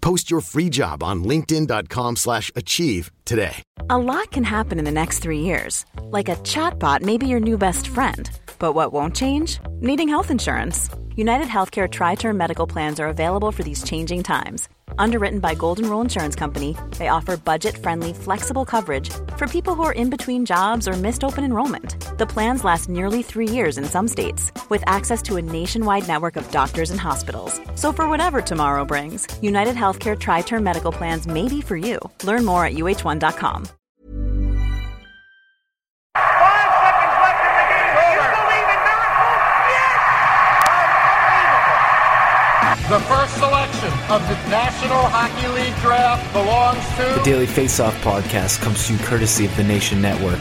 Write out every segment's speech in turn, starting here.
Post your free job on linkedin.com/achieve slash achieve today. A lot can happen in the next three years. Like a chatbot may be your new best friend. But what won't change? Needing health insurance. United Healthcare Tri Term Medical Plans are available for these changing times. Underwritten by Golden Rule Insurance Company, they offer budget friendly, flexible coverage for people who are in between jobs or missed open enrollment. The plans last nearly three years in some states, with access to a nationwide network of doctors and hospitals. So, for whatever tomorrow brings, United Healthcare Tri Term Medical Plans may be for you. Learn more at uh1.com. Five seconds left in the game. Do you believe in miracles? Yes! Unbelievable. The first selection of the National Hockey League draft belongs to. The to Daily Faceoff podcast comes to you courtesy of the Nation Network.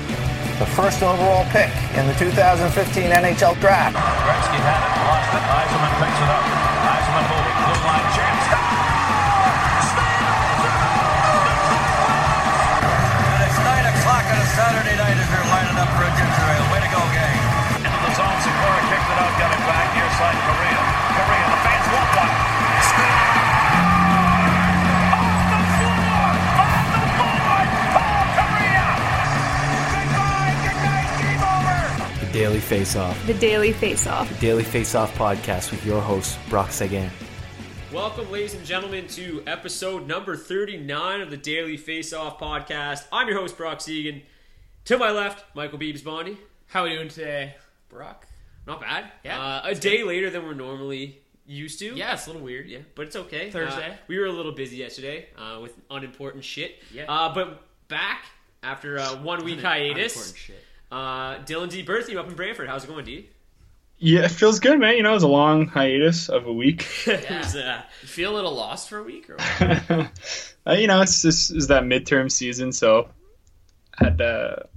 the first overall pick in the 2015 NHL Draft. Gretzky had it, lost it. Eisenman picks it up. Eisenman moving. Blue line chance. And it's 9 o'clock on a Saturday night as they're lining up for a ginger ale. Way to go, gang. Into the zone. Sikora kicked it out. Got it back. Near side. Korea. Korea. Over. The Daily Faceoff. The Daily Face Off. The Daily Faceoff podcast with your host, Brock Seguin. Welcome, ladies and gentlemen, to episode number 39 of the Daily Face Off podcast. I'm your host, Brock Seguin. To my left, Michael Beebs Bondy. How are we doing today, Brock? Not bad. Yeah, Uh, a day good. later than we're normally used to. Yeah, it's a little weird. Yeah, but it's okay. Thursday. Uh, we were a little busy yesterday uh, with unimportant shit. Yeah. Uh, but back after uh, one week hiatus. Unimportant shit. Uh, Dylan D. Berthy up in Brantford. How's it going, D? Yeah, it feels good, man. You know, it was a long hiatus of a week. It was, uh, You feel a little lost for a week, or what? Uh, you know, it's just is that midterm season, so had to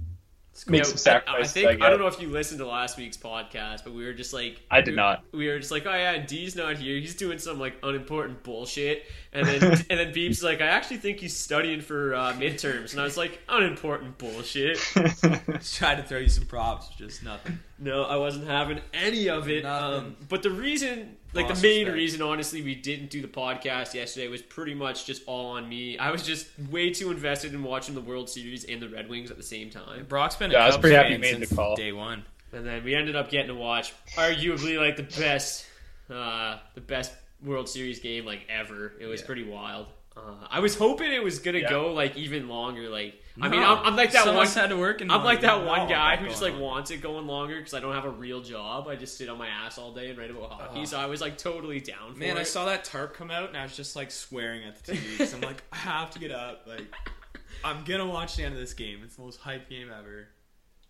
make some I- sacrifices. I think I, guess. don't know if you listened to last week's podcast, but we were just like I did we- not. We were just like, oh yeah, D's not here. He's doing some like unimportant bullshit, and then and then Beeps like, I actually think he's studying for uh, midterms, and I was like, unimportant bullshit. Just tried to throw you some props, just nothing. No, I wasn't having any of it. Um, but the reason, like Lost the main respect. reason, honestly, we didn't do the podcast yesterday was pretty much just all on me. I was just way too invested in watching the World Series and the Red Wings at the same time. Brock's been a Yeah, I was Cubs pretty happy fan you made the call. day one. And then we ended up getting to watch arguably like the best, uh, the best World Series game like ever. It was pretty wild. Uh, I was hoping it was gonna Yeah. go like even longer. Like I mean, I'm, I'm like that one. had to work I'm like that one guy who just like on. wants it going longer because I don't have a real job. I just sit on my ass all day and write about hockey. So I was like totally down for Man, it. I saw that tarp come out, and I was just like swearing at the TV. 'cause I'm like, I have to get up. Like, I'm gonna watch the end of this game. It's the most hype game ever.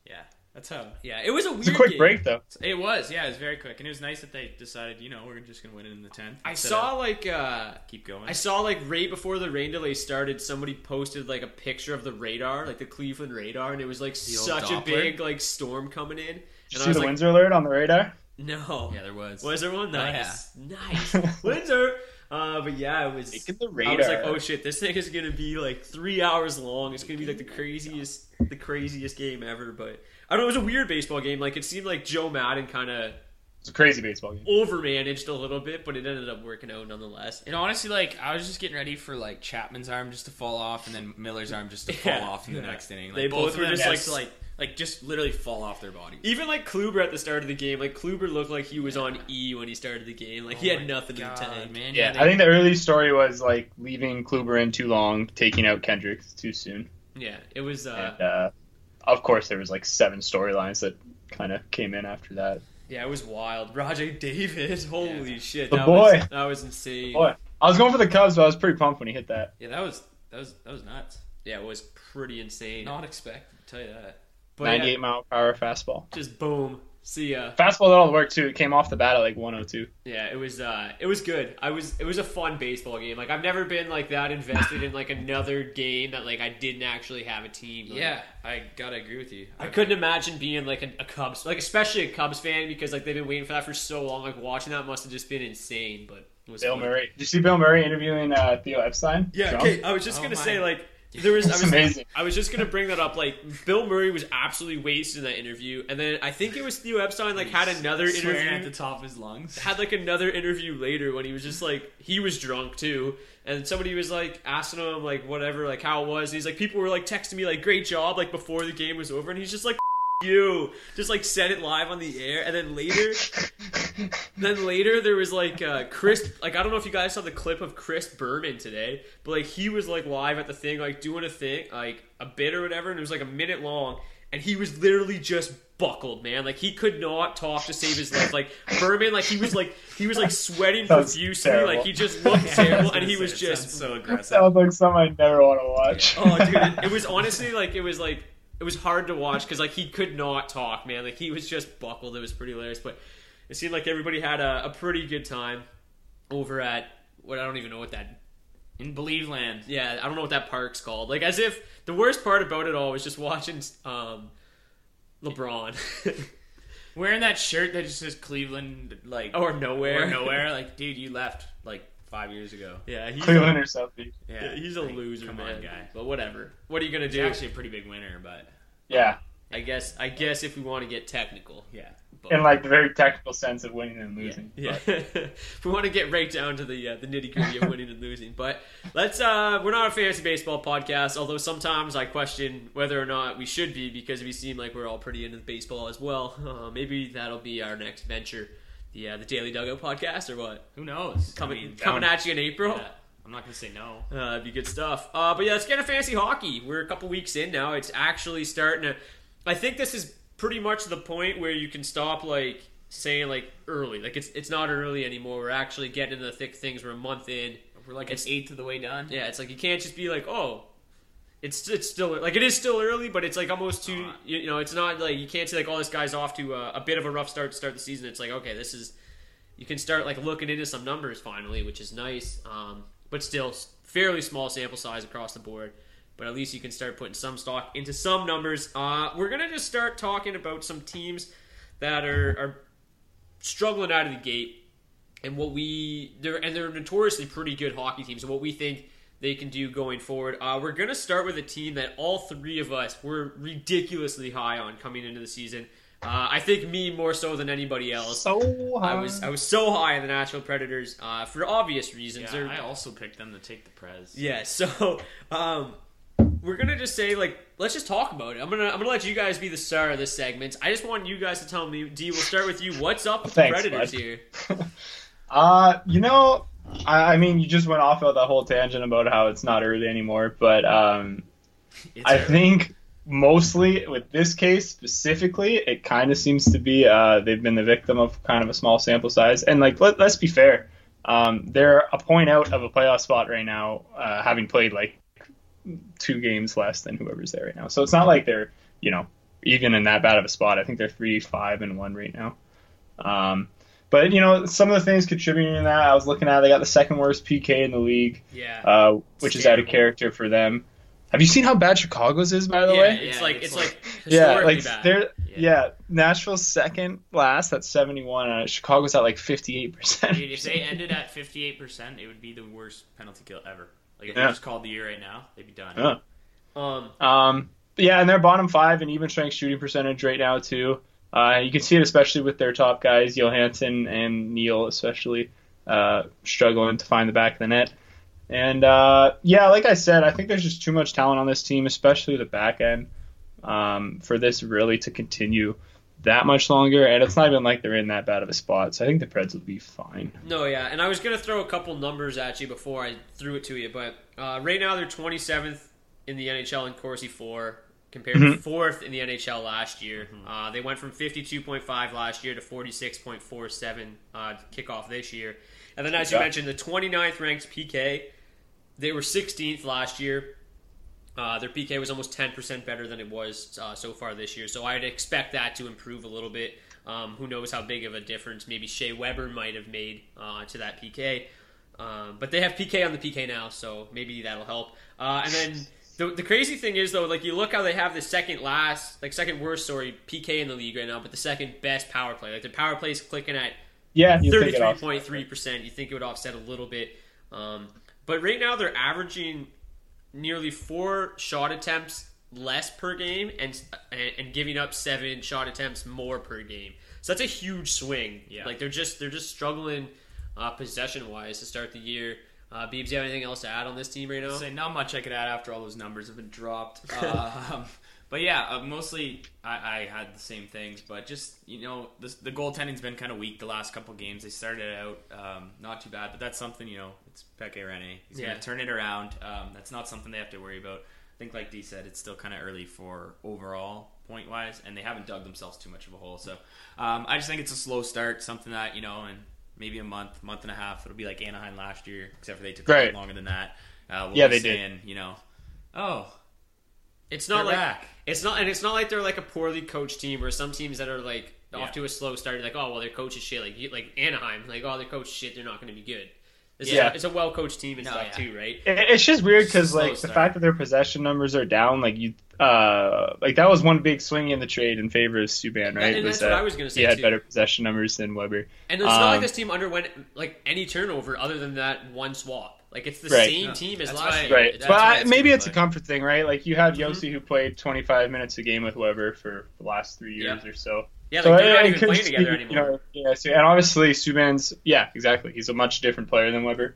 Yeah, that's how. Yeah, it was a weird. It's a quick game. break, though. It was. Yeah, it was very quick, and it was nice that they decided, you know, we're just gonna win it in the tenth. I saw like uh, keep going. I saw like right before the rain delay started, somebody posted like a picture of the radar, like the Cleveland radar, and it was like old such a big like storm coming in. Did And you I see was the like, Windsor alert on the radar? no, Yeah, there was. Was there one? Oh, Nice, nice. Windsor. Uh, but yeah, it was. Making the I was like, oh shit, this thing is gonna be like three hours long. It's gonna be like the craziest, the craziest game ever. But I don't know. It was a weird baseball game. Like it seemed like Joe Maddon kind of It's a crazy baseball game. overmanaged a little bit, but it ended up working out nonetheless. And honestly, like I was just getting ready for like Chapman's arm just to fall off, and then Miller's arm just to fall Yeah. off in the Yeah. next inning. Like, They both of were them just, like- like like just literally fall off their bodies. Even like Kluber at the start of the game, like Kluber looked like he was on E when he started the game. Like he Oh had nothing God, in the tank. man. Yeah, they- I think the early story was like leaving Kluber in too long, taking out Hendricks too soon, Yeah, it was. Uh, and uh, of course there was like seven storylines that kind of came in after that. yeah, it was wild. Rajai Davis, holy shit, The that boy. was that was insane. Boy, I was going for the Cubs, but I was pretty pumped when he hit that. yeah, that was that was that was nuts. Yeah, it was pretty insane. Not expected. to tell you that. But 98 yeah, mile per hour fastball. just boom. See ya. Fastball did all the work too. It came off the bat at like 102. Yeah, it was uh it was good. I was it was a fun baseball game. Like I've never been like that invested in like another game that like I didn't actually have a team. Like, Yeah, I gotta agree with you. I couldn't imagine being like a, a Cubs like especially a Cubs fan because like they've been waiting for that for so long. Like watching that must have just been insane, but it was Bill fun. Murray. Did you see Bill Murray interviewing uh, Theo Epstein? Yeah, Trump? okay. I was just Oh gonna my. say like there was I was amazing. I was just gonna bring that up. Like Bill Murray was absolutely wasted in that interview, and then I think it was Theo Epstein like had another interview at the top of his lungs. had like another interview later when he was just like he was drunk too and somebody was like asking him like whatever like how it was and he's like people were like texting me like great job like before the game was over and he's just like you just like said it live on the air and then later then later there was like uh chris like i don't know if you guys saw the clip of chris berman today but like he was like live at the thing like doing a thing like a bit or whatever and it was like a minute long and he was literally just buckled man like he could not talk to save his life like berman like he was like he was like sweating profusely terrible. like he just looked terrible and he was just so That aggressive. sounds like something I never want to watch. Oh, dude, it, it was honestly like it was like it was hard to watch because like he could not talk, man. Like he was just buckled. It was pretty hilarious, but it seemed like everybody had a, a pretty good time over at what I don't even know what that. In Believe Land. Yeah, I don't know what that park's called. Like as if the worst part about it all was just watching um, LeBron Wearing that shirt that just says Cleveland, like or nowhere, or nowhere. Like, dude, you left five years ago. Yeah, he's Cleveland or South Beach. yeah, he's a like, loser, come man. on, guy. But whatever. What are you gonna He's do? actually a pretty big winner, but Yeah, I guess. I guess if we want to get technical, yeah. But- in like the very technical sense of winning and losing. Yeah, if we want to get right down to the uh, the nitty gritty of winning and losing, but let's. uh We're not a fantasy baseball podcast, although sometimes I question whether or not we should be because we seem like we're all pretty into baseball as well. Uh, maybe that'll be our next venture, the uh, the Daily Dugout podcast, or what? Who knows? Coming I mean, coming at you in April. yeah, I'm not gonna say no. Uh, that'd be good stuff. Uh, but yeah, let's get into fantasy hockey. We're a couple weeks in now. It's actually starting to. I think this is pretty much the point where you can stop like saying like early. Like it's it's not early anymore. We're actually getting into the thick things. We're a month in. We're like It's- an eighth of the way done. Yeah, it's like you can't just be like, oh, it's it's still like it is still early, but it's like almost too. You, you know, it's not like you can't say like, oh, this guy's off to a, a bit of a rough start to start the season. It's like okay, this is you can start like looking into some numbers finally, which is nice. Um, but still fairly small sample size across the board. But at least you can start putting some stock into some numbers. Uh, we're gonna just start talking about some teams that are, are struggling out of the gate and what we they're and they're notoriously pretty good hockey teams and what we think they can do going forward. Uh, we're gonna start with a team that all three of us were ridiculously high on coming into the season. Uh, I think me more so than anybody else. So I was I was so high on the Nashville Predators uh, for obvious reasons. Yeah, I also picked them to take the Prez. yeah, so um, we're gonna just say like let's just talk about it. I'm gonna I'm gonna let you guys be the star of this segment. I just want you guys to tell me. D, we'll start with you. What's up with Thanks, the Predators bud. here? Uh, you know, I, I mean, you just went off of that whole tangent about how it's not early anymore, but um, I early. think mostly with this case specifically, it kind of seems to be uh, they've been the victim of kind of a small sample size. And like, let, let's be fair, um, they're a point out of a playoff spot right now, uh, having played like two games less than whoever's there right now. So it's not like they're you know even in that bad of a spot. I think they're three, five, and one right now. Um, but you know, some of the things contributing to that, I was looking at. They got the second worst PK in the league Yeah. uh, which It's is out of character for them. Have you seen how bad Chicago's is, by the yeah, way? it's like it's like yeah, like bad. they're yeah. Nashville's second last at seventy one. Uh, Chicago's at like fifty eight percent. If they ended at 58%, it would be the worst penalty kill ever. Like, if Yeah. they just called the year right now, they'd be done. Yeah. Um, Um, yeah, and they're bottom five and even strength shooting percentage right now too. Uh, you can see it especially with their top guys, Johansen and Neal, especially uh, struggling to find the back of the net. And uh, yeah, like I said, I think there's just too much talent on this team, especially the back end, um, for this really to continue that much longer. And it's not even like they're in that bad of a spot, so I think the Preds will be fine. No, yeah, and I was gonna throw a couple numbers at you before I threw it to you, but uh, right now they're 27th in the NHL in Corsi for, compared to Mhm. fourth in the NHL last year. Uh, they went from 52.5 last year to 46.47 uh, kickoff this year, and then as you Yeah. mentioned, the 29th ranked PK, they were 16th last year. Uh, their PK was almost 10% better than it was uh, so far this year, so I'd expect that to improve a little bit. Um, who knows how big of a difference maybe Shea Weber might have made uh, to that PK. Um, but they have PK on the PK now, so maybe that'll help. Uh, and then the, the crazy thing is, though, like you look how they have the second last, like second worst, sorry, PK in the league right now, but the second best power play. Like the power play is clicking at Yeah, you think it thirty-three offsets. point three percent. You think it would offset a little bit, um, but right now they're averaging nearly four shot attempts less per game, and and, and giving up seven shot attempts more per game. So that's a huge swing. Yeah. Like they're just they're just struggling uh, possession wise to start the year. Uh, Beebs, you have anything else to add on this team right now? Say not much I could add after all those numbers have been dropped. um, but yeah, uh, mostly I, I had the same things. But just you know, the, the goaltending's been kind of weak the last couple games. They started out um, not too bad, but that's something you know. It's Pekka Rinne. He's Yeah. gonna turn it around. Um, that's not something they have to worry about. I think, like D said, it's still kind of early for overall point wise, and they haven't dug themselves too much of a hole. So um, I just think it's a slow start, something that you know, in maybe a month, month and a half, it'll be like Anaheim last year, except for they took a Right. lot longer than that. Uh, we'll Yeah, be they did. You know, oh, It's not like back. it's not, and it's not like they're like a poorly coached team or some teams that are like Yeah. off to a slow start. Like, oh well, their coach is shit. Like like Anaheim, like oh their coach is shit. They're not going to be good. It's Yeah. a, it's a well coached team and No, stuff yeah. too, right? It- It's just weird because Slow like the fact that their possession numbers are down, like you, uh, like that was one big swing in the trade in favor of Subban, right? and Was that's what I was gonna say, He had too. better possession numbers than Weber. And it's not like Um, this team underwent like any turnover other than that one swap. Like it's the Right. same No, team as last year. Right, but I, it's maybe gonna it's a comfort thing, right? Like you have Mm-hmm. Josi who played 25 minutes a game with Weber for the last three years Yeah. or so. Yeah, so they're not even playing together anymore. You know, yeah, so, and obviously Subban's, yeah, exactly. He's a much different player than Weber.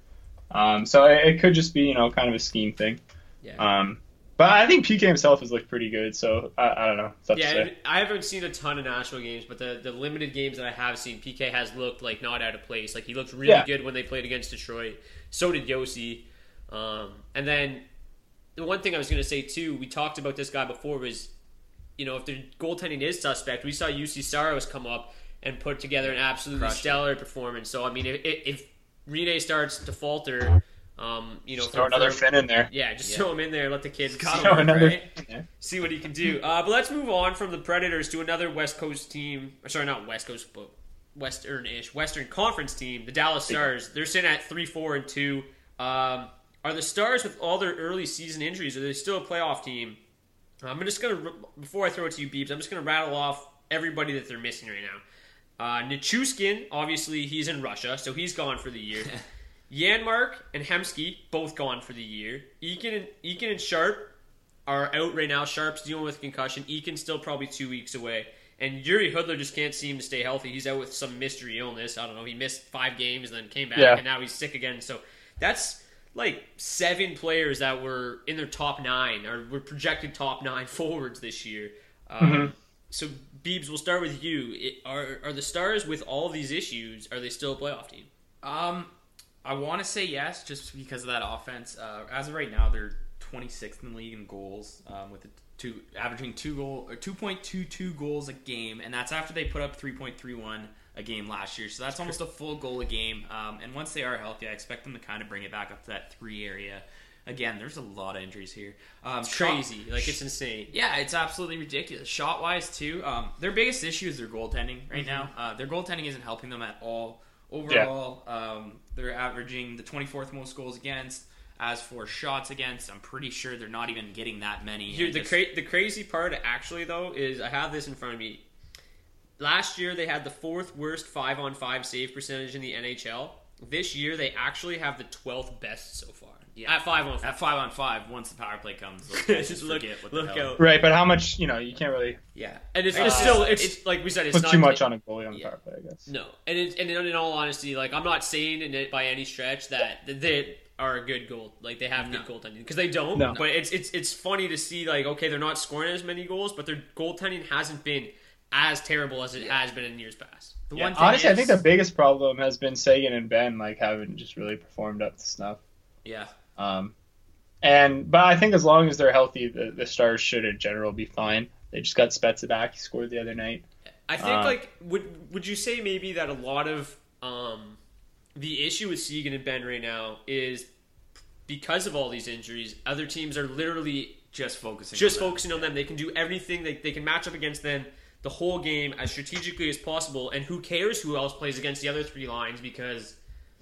Um, so it, it could just be, you know, kind of a scheme thing. Yeah. Um, but I think PK himself has looked pretty good. So I, I don't know. Yeah, to and say. I haven't seen a ton of Nashville games, but the, the limited games that I have seen, PK has looked like not out of place. Like he looked really Yeah. good when they played against Detroit. So did Josi. Um, and then the one thing I was going to say too, we talked about this guy before was, you know, if their goaltending is suspect, we saw Juuse Saros come up and put together an absolutely Crushed it. stellar performance. So I mean, if, if Rinne starts to falter, um, you know, Just throw another Finn in there. Yeah, just throw him in there, let the kids gotta see Throw what- another right? See what he can do. Uh, but let's move on from the Predators to another West Coast team. or Sorry, not West Coast, but Western-ish, Western Conference team, the Dallas Stars. They're sitting at three, four, and two. Um, are the Stars with all their early season injuries? Are they still a playoff team? I'm just gonna before I throw it to you, Beebs. I'm just gonna rattle off everybody that they're missing right now. Uh, Nichushkin, obviously, he's in Russia, so he's gone for the year. Janmark and Hemsky both gone for the year. Eakin and Eakin and Sharp are out right now. Sharp's dealing with concussion. Eakin's still probably two weeks away. And Jiri Hudler just can't seem to stay healthy. He's out with some mystery illness. I don't know. He missed five games and then came back, Yeah. and now he's sick again. So that's like seven players that were in their top nine or were projected top nine forwards this year. Um, Mhm. So, Beebs, we'll start with you. It, are are the Stars with all these issues? Are they still a playoff team? Um, I want to say yes, just because of that offense. Uh, as of right now, they're 26th in the league in goals, um, with a two averaging two goal or 2.22 goals a game, and that's after they put up 3.31 a game last year. So that's almost a full goal a game. Um, and once they are healthy, I expect them to kind of bring it back up to that three area. Again, there's a lot of injuries here. Um, It's shot- crazy. Like it's insane. yeah, it's absolutely ridiculous. Shot wise, too, um, their biggest issue is their goaltending right Mhm. now. Uh, their goaltending isn't helping them at all. Overall, um, they're averaging the 24th most goals against, As for shots against, I'm pretty sure they're not even getting that many. Here, and the just- cra- the crazy part actually though is I have this in front of me. Last year they had the fourth worst five on five save percentage in the NHL. This year they actually have the twelfth best so far. Yeah. At five on five. At five on five, once the power play comes, those just Look- forget what look the hell. out. Right, but how much? You know, you can't really Yeah, and it's, Uh, it's still it's, it's- like we said it's put not too much on a goalie on the power play. I guess. No, and it, and in all honesty, like I'm not saying in it by any stretch that they are a good goal, like they have good goaltending because they don't. No. But it's it's it's funny to see like okay they're not scoring as many goals, but their goaltending hasn't been as terrible as it has been in years past. The Yeah, one thing honestly, is, I think the biggest problem has been Seguin and Benn like haven't just really performed up to snuff. yeah, Um, and but I think as long as they're healthy, the, the Stars should in general be fine. They just got Spezza back. He scored the other night. I think Uh, like would would you say maybe that a lot of um the issue with Seguin and Benn right now is because of all these injuries, other teams are literally just focusing. just on them. focusing on them. They can do everything. They, they can match up against them the whole game as strategically as possible. And who cares who else plays against the other three lines because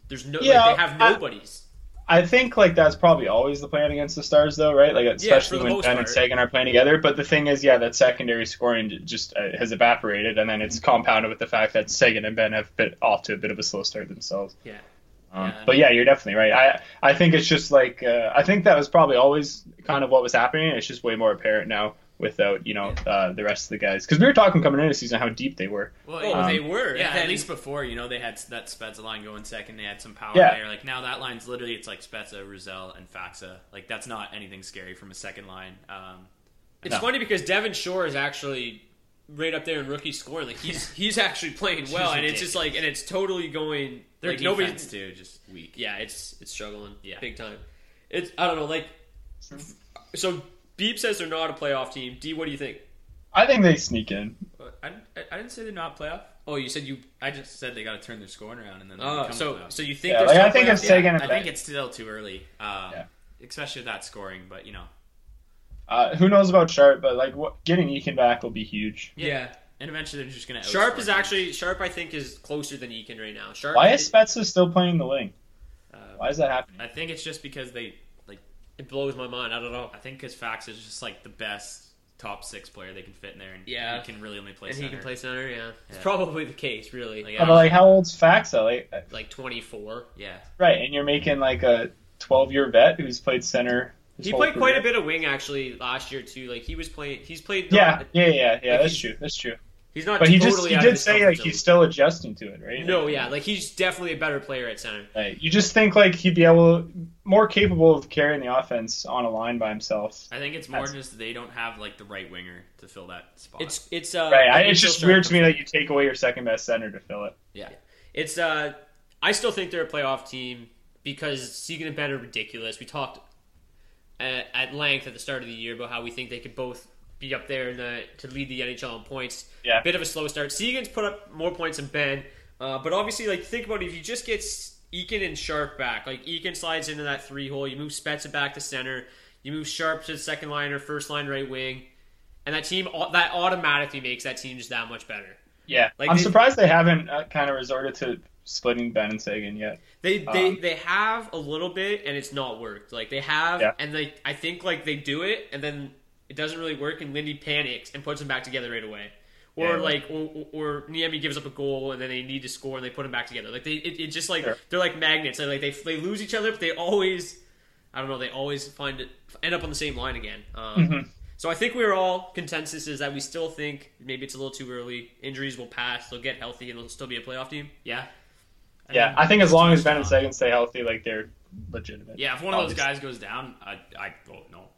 there's no Yeah, like, they have I- nobodies. I think like that's probably always the plan against the Stars, though, right? Like especially the when Benn and Seguin are playing together. But the thing is, yeah, that secondary scoring just uh, has evaporated, and then it's compounded with the fact that Seguin and Benn have been off to a bit of a slow start themselves. Yeah. Um, Yeah. But yeah, you're definitely right. I I think it's just like uh, I think that was probably always kind of what was happening. It's just way more apparent now without you know uh, the rest of the guys because we were talking coming into the season how deep they were. Well, Oh, yeah. they were. Yeah, And at least before, you know, they had that Spezza line going second. They had some power Yeah. there. Like now, that line's literally it's like Spezza, Rizal, and Faksa. Like that's not anything scary from a second line. Um, It's No. funny because Devon Shore is actually right up there in rookie scoring. Like he's he's actually playing well, and it's just like and it's totally going. their like defense nobody's too, just weak. yeah, it's it's struggling. Yeah. big time. It's I don't know. Like, so Beep says they're not a playoff team. D, what do you think? I think they sneak in. I, I, I didn't say they're not playoff. Oh, you said you. I just said they got to turn their scoring around and then. Oh, so playoff. so you think? Yeah, like, I think playoff? it's Sagan and I think it's still too early. Um, Yeah. Especially with that scoring, but you know, Uh, who knows about Sharp, but like what, getting Eakin back will be huge. Yeah. and eventually they're just gonna. Sharp is them. actually Sharp. I think is closer than Eakin right now. Sharp. Why is Spezza still playing the wing? Uh, Why is that happening? I think it's just because they like. It blows my mind. I don't know. I think because Fax is just like the best top six player they can fit in there, and Yeah. he can really only play. and he center. can play center. Yeah, it's Yeah. probably the case. Really, Like, Yeah, but like, how old's Faksa? Like, like twenty four. Yeah, right, and you're making like a 12 year vet who's played center. his He whole played quite career. a bit of wing actually last year too. Like he was playing. He's played. Yeah, not- yeah, yeah, yeah. Like, that's he's- true. That's true. He's not. But he just he did say like zone. he's still adjusting to it, right? No, yeah, like he's definitely a better player at center. Like, you just think like he'd be able more capable of carrying the offense on a line by himself. I think it's more That's- just they don't have like the right winger to fill that spot. It's it's uh, Right. I, it's just weird to me that you take away your second best center to fill it. yeah, It's uh, I still think they're a playoff team because Seguin and Benn are ridiculous. We talked at, at length at the start of the year about how we think they could both be up there in the to lead the NHL in points. Yeah. bit of a slow start. Seguin's put up more points than Benn, uh, but obviously, like think about it, if you just get Eakin and Sharp back, like Eakin slides into that three hole, you move Spezza back to center, you move Sharp to the second line or first line right wing, and that team that automatically makes that team just that much better. Yeah, Like, I'm they- surprised they haven't uh, kind of resorted to splitting Benn and Seguin yet. They they, Um, they have a little bit and it's not worked. Like they have Yeah. and they I think like they do it and then it doesn't really work and Lindy panics and puts them back together right away. Or Yeah. like or, or, or Niemi gives up a goal and then they need to score and they put them back together. Like they it, it just like Sure. they're like magnets. Like they they lose each other but they always I don't know, they always find it end up on the same line again. Um, Mhm. So I think we're all consensus is that we still think maybe it's a little too early. Injuries will pass. They'll get healthy and they'll still be a playoff team. yeah, Yeah, I think as long as Benn and Seguin stay healthy, like they're legitimate. yeah. If one of those guys goes down, I I vote no.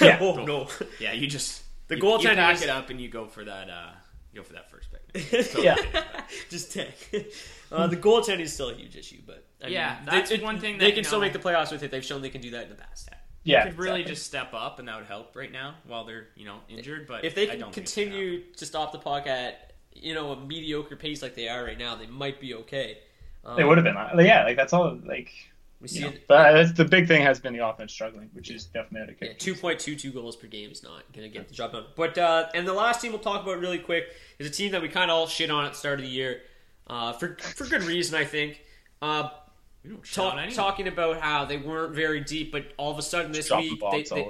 Yeah. oh Go- no. Yeah, you just The you, goaltender you pack is- it up and you go for that. Uh, you go for that first pick. Yeah. just take. Uh, the goaltending is still a huge issue, but I Yeah, mean, that's it- one thing they that, can you still know- make the playoffs with it. They've shown they can do that in the past. Yeah, could really exactly. just step up and that would help right now while they're you know injured. But If they I can don't think it's gonna continue to stop the puck at you know a mediocre pace like they are right now, they might be okay. Um, They would have been. like- Yeah, like that's all. Like, We see know, it. but that's, the big thing has been the offense struggling, which is definitely out of Yeah, two point two two goals per game is not going to get the job done. But uh, and the last team we'll talk about really quick is a team that we kind of all shit on at the start of the year uh, for for good reason, I think. Uh, talk, talking about how they weren't very deep, but all of a sudden this dropping week, they, they,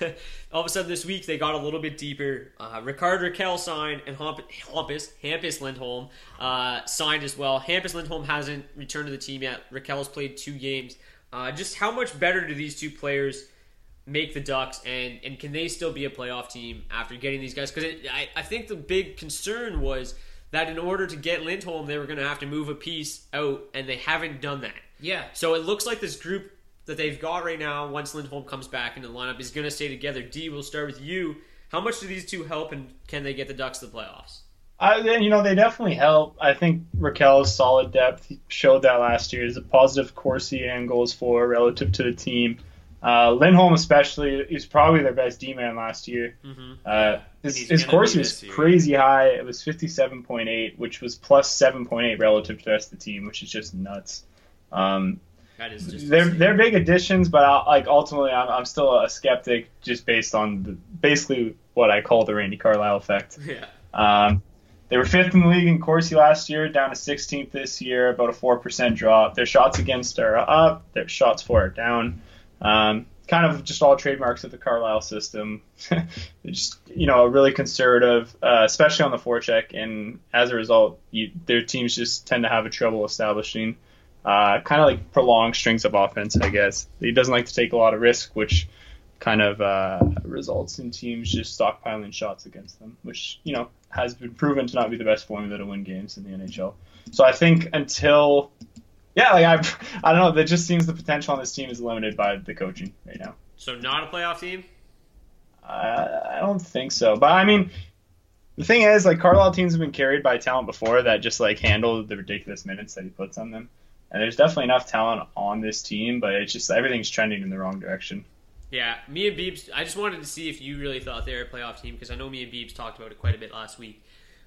all of a sudden this week they got a little bit deeper. Uh, Rickard Rakell signed, and Hamp- Hampus Hampus Lindholm uh, signed as well. Hampus Lindholm hasn't returned to the team yet. Rakell's played two games. Uh, just how much better do these two players make the Ducks, and and can they still be a playoff team after getting these guys? Because I, I think the big concern was that in order to get Lindholm, they were going to have to move a piece out, and they haven't done that. Yeah. So it looks like this group that they've got right now, once Lindholm comes back into the lineup, is going to stay together. D, we'll start with you. How much do these two help, and can they get the Ducks to the playoffs? I, you know, they definitely help. I think Rakell's solid depth he showed that last year. Is a positive Corsi and goals for relative to the team. Uh, Lindholm, especially, is probably their best D man last year. Mm-hmm. Uh, his he's his Corsi was year. crazy high. It was 57.8, which was plus 7.8 relative to the rest of the team, which is just nuts. Um, That is just they're insane. they're big additions, but I, like ultimately, I'm, I'm still a skeptic just based on the, basically what I call the Randy Carlyle effect. yeah. Um, they were fifth in the league in Corsi last year, down to 16th this year, about a four percent drop. Their shots against are up, their shots for are down. Um, kind of just all trademarks of the Carlyle system. Just you know a really conservative, uh, especially on the forecheck, and as a result, you, their teams just tend to have a trouble establishing uh, kind of like prolonged strings of offense. I guess he doesn't like to take a lot of risk, which kind of uh, results in teams just stockpiling shots against them, which you know has been proven to not be the best formula to win games in the NHL. So I think until yeah, like I I don't know, that just seems the potential on this team is limited by the coaching right now. So not a playoff team. I, I don't think so, but I mean. The thing is, like Carlyle teams have been carried by talent before that just like handle the ridiculous minutes that he puts on them, and there's definitely enough talent on this team, but it's just everything's trending in the wrong direction. Yeah, me and Beebs. I just wanted to see if you really thought they were a playoff team because I know me and Beebs talked about it quite a bit last week.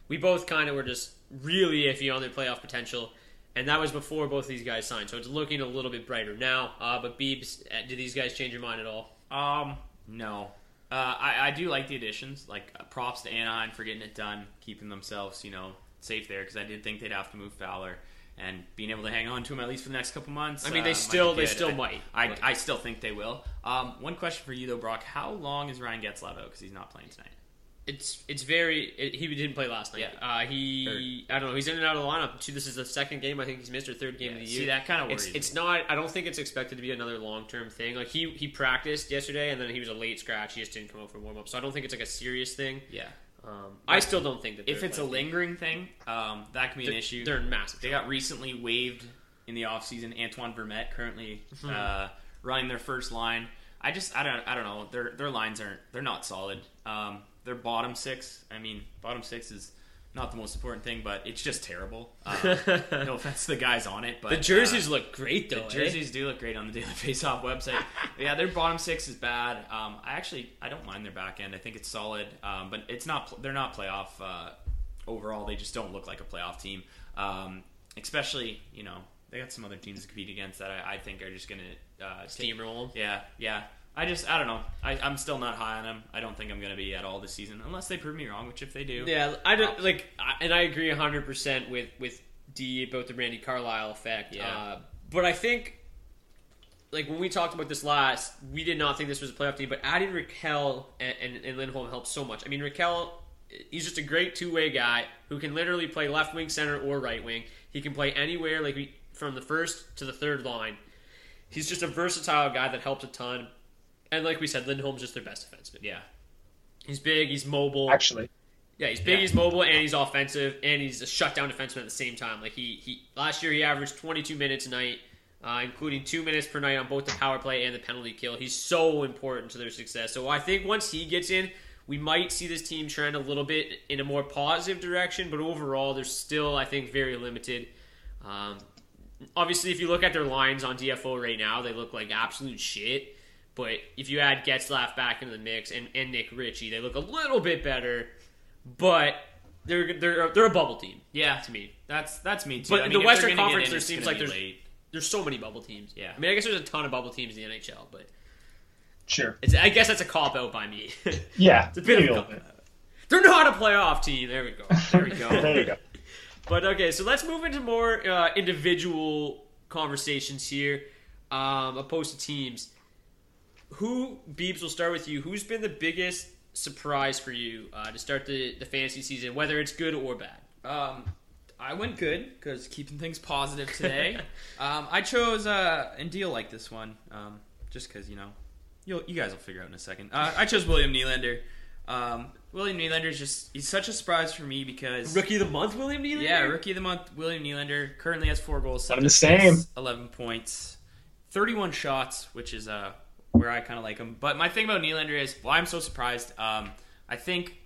We both kind of were just really iffy on their playoff potential, and that was before both of these guys signed. So it's looking a little bit brighter now. Uh, but Beebs, uh, did these guys change your mind at all? Um, no. Uh, I, I do like the additions. Like uh, props to Anaheim for getting it done, keeping themselves, you know, safe there. Because I did think they'd have to move Fowler, and being able to hang on to him at least for the next couple months. I mean, uh, they might still- they still I, might, I, I still think they will. Um, one question for you though, Brock: How long is Ryan Getzlaf out? Because he's not playing tonight. It's it's very. It, he didn't play last night. Yeah. Uh, he I don't know. He's in and out of the lineup. Too, this is the second game. I think he's missed or third game Yeah, of the year. see, that kinda It's, worries it's me. not. I don't think it's expected to be another long term thing. Like he he practiced yesterday and then he was a late scratch. He just didn't come out for warm up. So I don't think it's like a serious thing. Yeah. Um, I still don't think that If it's a lingering thing, um, that can be an issue. they're massive They got recently waived in the offseason. Antoine Vermette currently Mhm. uh, running their first line. I just I don't I don't know. Their their lines aren't they're not solid. Um, their bottom six. I mean, bottom six is not the most important thing, but it's just terrible. Uh, no offense to the guys on it, but The jerseys uh, look great, though, The eh? jerseys do look great on the Daily Faceoff website. yeah, their bottom six is bad. Um, I actually I don't mind their back end. I think it's solid, um, but it's not. They're not playoff uh, overall. They just don't look like a playoff team. Um, especially you know they got some other teams to compete against that I, I think are just gonna uh, take- Yeah, yeah. I just I don't know. I, I'm still not high on him. I don't think I'm gonna be at all this season unless they prove me wrong. Which if they do, Yeah, I don't like, I- and I agree hundred percent with with D about the Randy Carlyle effect. Yeah. Uh, but I think, like when we talked about this last, we did not think this was a playoff team. But adding Rakell and, and, and Lindholm helps so much. I mean, Rakell, he's just a great two way guy who can literally play left wing, center, or right wing. He can play anywhere, like we, from the first to the third line. He's just a versatile guy that helps a ton. And like we said, Lindholm's just their best defenseman. Yeah. He's big, he's mobile. Actually, Yeah, he's big, Yeah. he's mobile, and he's offensive, and he's a shutdown defenseman at the same time. Like he, he last year he averaged 22 minutes a night, uh, including two minutes per night on both the power play and the penalty kill. He's so important to their success. So I think once he gets in, we might see this team trend a little bit in a more positive direction. But overall, they're still, I think, very limited. Um, obviously, if you look at their lines on DFO right now, they look like absolute shit. But if you add Getzlaf back into the mix and, and Nick Ritchie, they look a little bit better. But they're they're they're a bubble team. Yeah, to me. That's that's me too. But I mean, the Western Conference, in, there seems like there's late. there's so many bubble teams. Yeah. I mean, I guess there's a ton of bubble teams in the NHL, but sure. it's, I guess that's a cop out by me. Yeah, it's a bit maybe of a a cop out. They're not a playoff team. There we go. There we go. there you go. But okay, so let's move into more uh, individual conversations here, um, opposed to teams. Who Beebs will start with you. Who's been the biggest surprise for you uh, to start the, the fantasy season, whether it's good or bad? Um, I went good because keeping things positive today. um, I chose uh, and deal like this one, um, just because you know, you you guys will figure out in a second. Uh, I chose William Nylander. Um, William Nylander is just he's such a surprise for me because Rookie of the month, William Nylander. yeah, rookie of the month, William Nylander currently has four goals, seven assists, eleven points, thirty-one shots, which is uh where I kind of like him. But my thing about Nylander is why I'm so surprised. Um, I think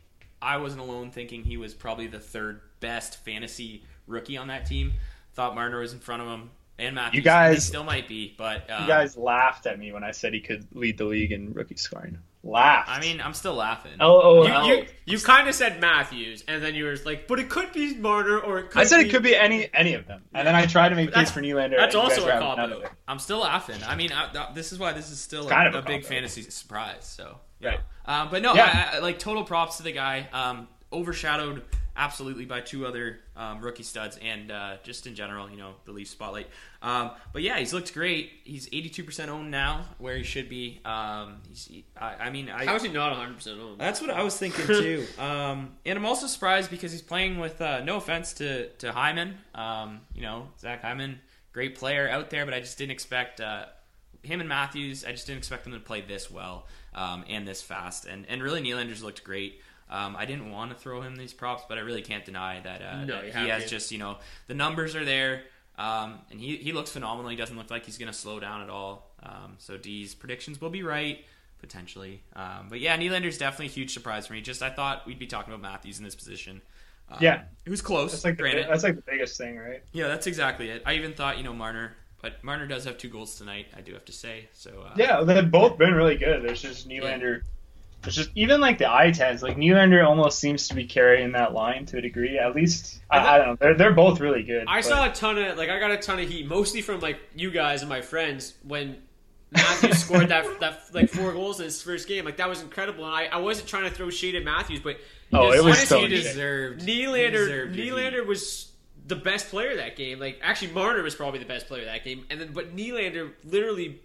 I wasn't alone thinking he was probably the third best fantasy rookie on that team. Thought Marner was in front of him, and Matthews. You guys- he still might be, but um, You guys laughed at me when I said he could lead the league in rookie scoring. Laughed. I mean, I'm still laughing. LOL. You, you, you kind of said Matthews, and then you were like, but it could be Marner, or it could I said be... it could be any any of them, and then I tried to make That's- case for Nylander. that's and you guys also a grabbed cop out. I'm still laughing. I mean, I, th- this is why this is still Kind a, of a a big fantasy surprise. So, Right. Um, but no, Yeah. I, I, like total props to the guy. Um, overshadowed absolutely by two other um, rookie studs, and uh, just in general, you know, the Leaf spotlight. Um, but yeah, he's looked great. He's 82% owned now, where he should be. Um, he's, he- I, I mean, I, How is he not 100 percent owned? that's what I was thinking too. Um, and I'm also surprised because he's playing with uh, no offense to to Hyman. Um, you know, Zach Hyman, great player out there, but I just didn't expect uh, him and Matthews. I just didn't expect them to play this well um, and this fast. And and really, Nylander's looked great. Um, I didn't want to throw him these props, but I really can't deny that, uh, No, that he has to. just you know the numbers are there. Um, and he, he looks phenomenal. He doesn't look like he's going to slow down at all. Um, so D's predictions will be right potentially. Um, but yeah, Nylander's definitely a huge surprise for me. Just I thought we'd be talking about Matthews in this position. Um, Yeah. it was close. That's like the, granted. that's like the biggest thing, right? yeah, that's exactly it. I even thought you know Marner, but Marner does have two goals tonight. I do have to say. So uh, Yeah, they've both been really good. There's just Nylander. There's just even like the eye tens. Like Nylander almost seems to be carrying that line to a degree. At least I, I don't know. They're they're both really good. I but- saw a ton of like I got a ton of heat, mostly from like you guys and my friends when Matthews scored that that like four goals in his first game. Like that was incredible, and I, I wasn't trying to throw shade at Matthews, but Oh, just- it was honestly, so he shade. deserved. he Nylander deserved Nylander was the best player that game. Like actually, Marner was probably the best player that game, and then but Nylander literally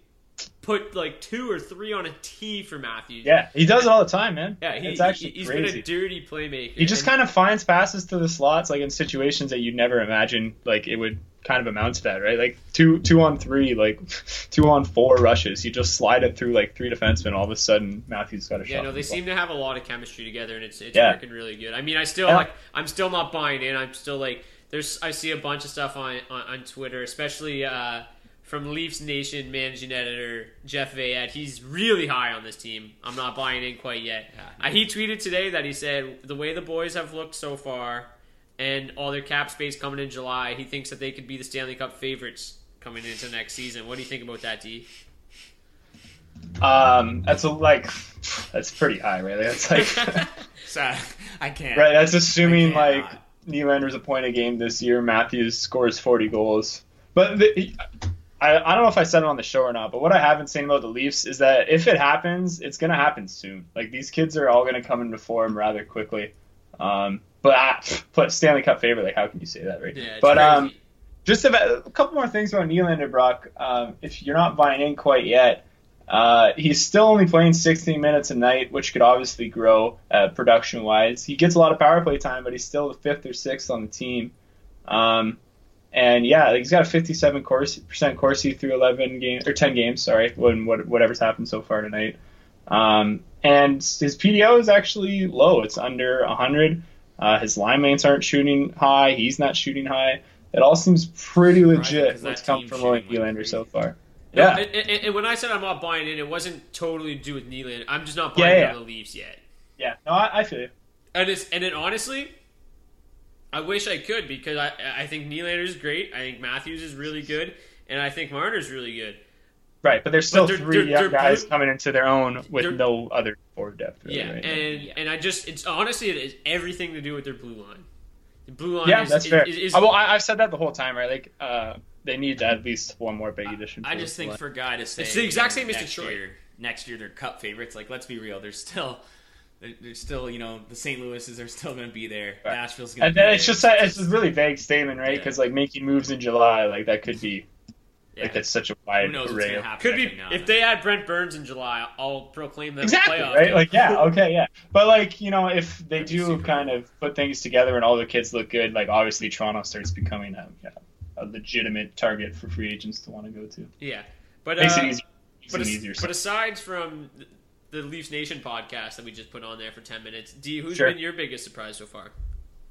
put like two or three on a tee for Matthews. Yeah, he does it all the time, man. yeah, he, it's actually he, has been a dirty playmaker. he just And- kind of finds passes to the slots, like in situations that you'd never imagine, like it would kind of amount to that, right? Like two two on three, like two on four rushes. You just slide it through like three defensemen. All of a sudden, Matthews got a shot. Yeah, no, they seem to have a lot of chemistry together, and it's it's Yeah. working really good. I mean, I still Yeah. like, I'm still not buying in. I'm still like, there's, I see a bunch of stuff on on, on Twitter, especially uh, from Leafs Nation managing editor Jeff Veillette. He's really high on this team. I'm not buying in quite yet. Uh, he tweeted today that he said the way the boys have looked so far, and all their cap space coming in July, he thinks that they could be the Stanley Cup favorites coming into next season. What do you think about that, D? Um, that's a, like that's pretty high, right? That's like So, I can't. right. That's assuming like cannot. Nylander's a point a game this year. Matthews scores forty goals, but the, I I don't know if I said it on the show or not. But what I haven't seen about the Leafs is that if it happens, it's gonna happen soon. Like these kids are all gonna come into form rather quickly. Um, but I, but Stanley Cup favorite, like how can you say that, right? Yeah, but um, just about, a couple more things about Nylander, Brock. Um, if you're not buying in quite yet, uh, he's still only playing 16 minutes a night, which could obviously grow uh, production wise. He gets a lot of power play time, but he's still the fifth or sixth on the team. Um, and yeah, he's got a 57 course, percent Corsi through 11 games or 10 games. Sorry, when what, whatever's happened so far tonight. Um, and his PDO is actually low. It's under 100. Uh, his line mates aren't shooting high. He's not shooting high. It all seems pretty legit. What's come from William Nylander so far? No, Yeah, and, and- and when I said I'm not buying in, it wasn't totally to do with Nylander. I'm just not buying yeah. in the Leafs yet. yeah. No, I, I feel you. And it's and then honestly, I wish I could because I I think Nylander's great. I think Matthews is really good, and I think Marner's really good. Right, but there's still they're- 3 they're- young they're guys blue- coming into their own with no other forward depth. Really, Yeah, right? and and I just it's honestly it is everything to do with their blue line. The blue line. yeah, is, that's is, fair. Is, is- well, I, I've said that the whole time, right? Like, uh, they need at least one more big addition. I to just think line. for guy to say It's the exact same as next Detroit. Year, next year they're cup favorites. Like let's be real, there's still there- there's still you know the St. Louis's are still going to be there. Nashville's going And to be then there. it's just a, it's a really vague statement, right? Yeah. Because like making moves in July, like that could be Like that's such a wide Who knows array. gonna Of, happen Could be now if and they add Brent Burns in July, I'll proclaim them exactly playoff. right. team. Like yeah, okay, yeah. But like you know, if they be do super kind of put things together and all the kids look good, like obviously Toronto starts becoming a, yeah, a legitimate target for free agents to want to go to. yeah, but Makes uh, it easier. Makes But, it as- easier. but aside from the- Leafs Nation podcast that we just put on there for ten minutes, D, who's Sure. been your biggest surprise so far?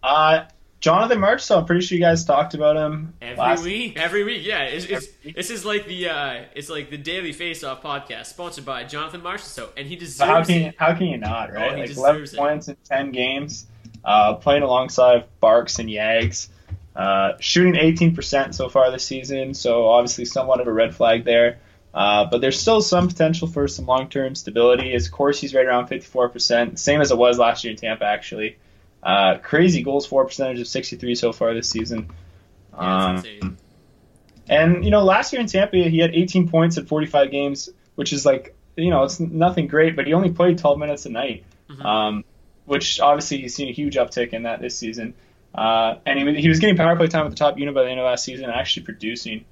uh, Jonathan March. So I'm pretty sure you guys talked about him Every last week. Every week, yeah. It's, it's, week. this is like the uh, it's like the Daily Face Off podcast, sponsored by Jonathan Marchessault, and he deserves how can you, how can you not, right? Oh, he like 11 it. points in 10 games, uh, playing alongside Barks and Yags, uh, shooting 18% so far this season. So obviously somewhat of a red flag there. Uh, but there's still some potential for some long-term stability. His Corsi's right around 54%, same as it was last year in Tampa, actually. Uh, crazy goals for percentage of 63 so far this season. Yeah, Um, and you know, last year in Tampa, he had 18 points in 45 games, which is like you know, it's nothing great, but he only played 12 minutes a night, um, which obviously he's seen a huge uptick in that this season. Uh, and he, was- he was getting power play time at the top unit by the end of last season, and actually producing.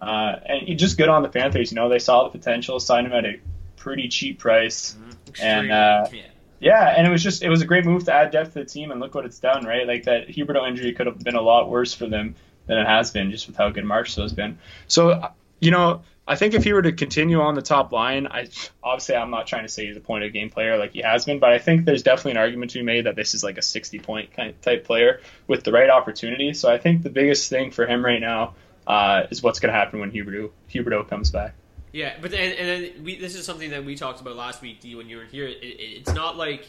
Uh, and just good on the Panthers. You know, they saw the potential, signed him at a pretty cheap price, and uh, yeah. yeah, and it was just it was a great move to add depth to the team, and look what it's done, right? Like that Huberdeau injury could have been a lot worse for them than it has been, just with how good Marchessault has been. So, you know, I think if he were to continue on the top line, I obviously I'm not trying to say he's a point of game player like he has been, but I think there's definitely an argument to be made that this is like a 60 point kind of type player with the right opportunity. So I think the biggest thing for him right now uh, is what's going to happen when Huberdeau Huberdeau comes back. Yeah, but then, and then we, this is something that we talked about last week, D, when you were here. It, it, it's not like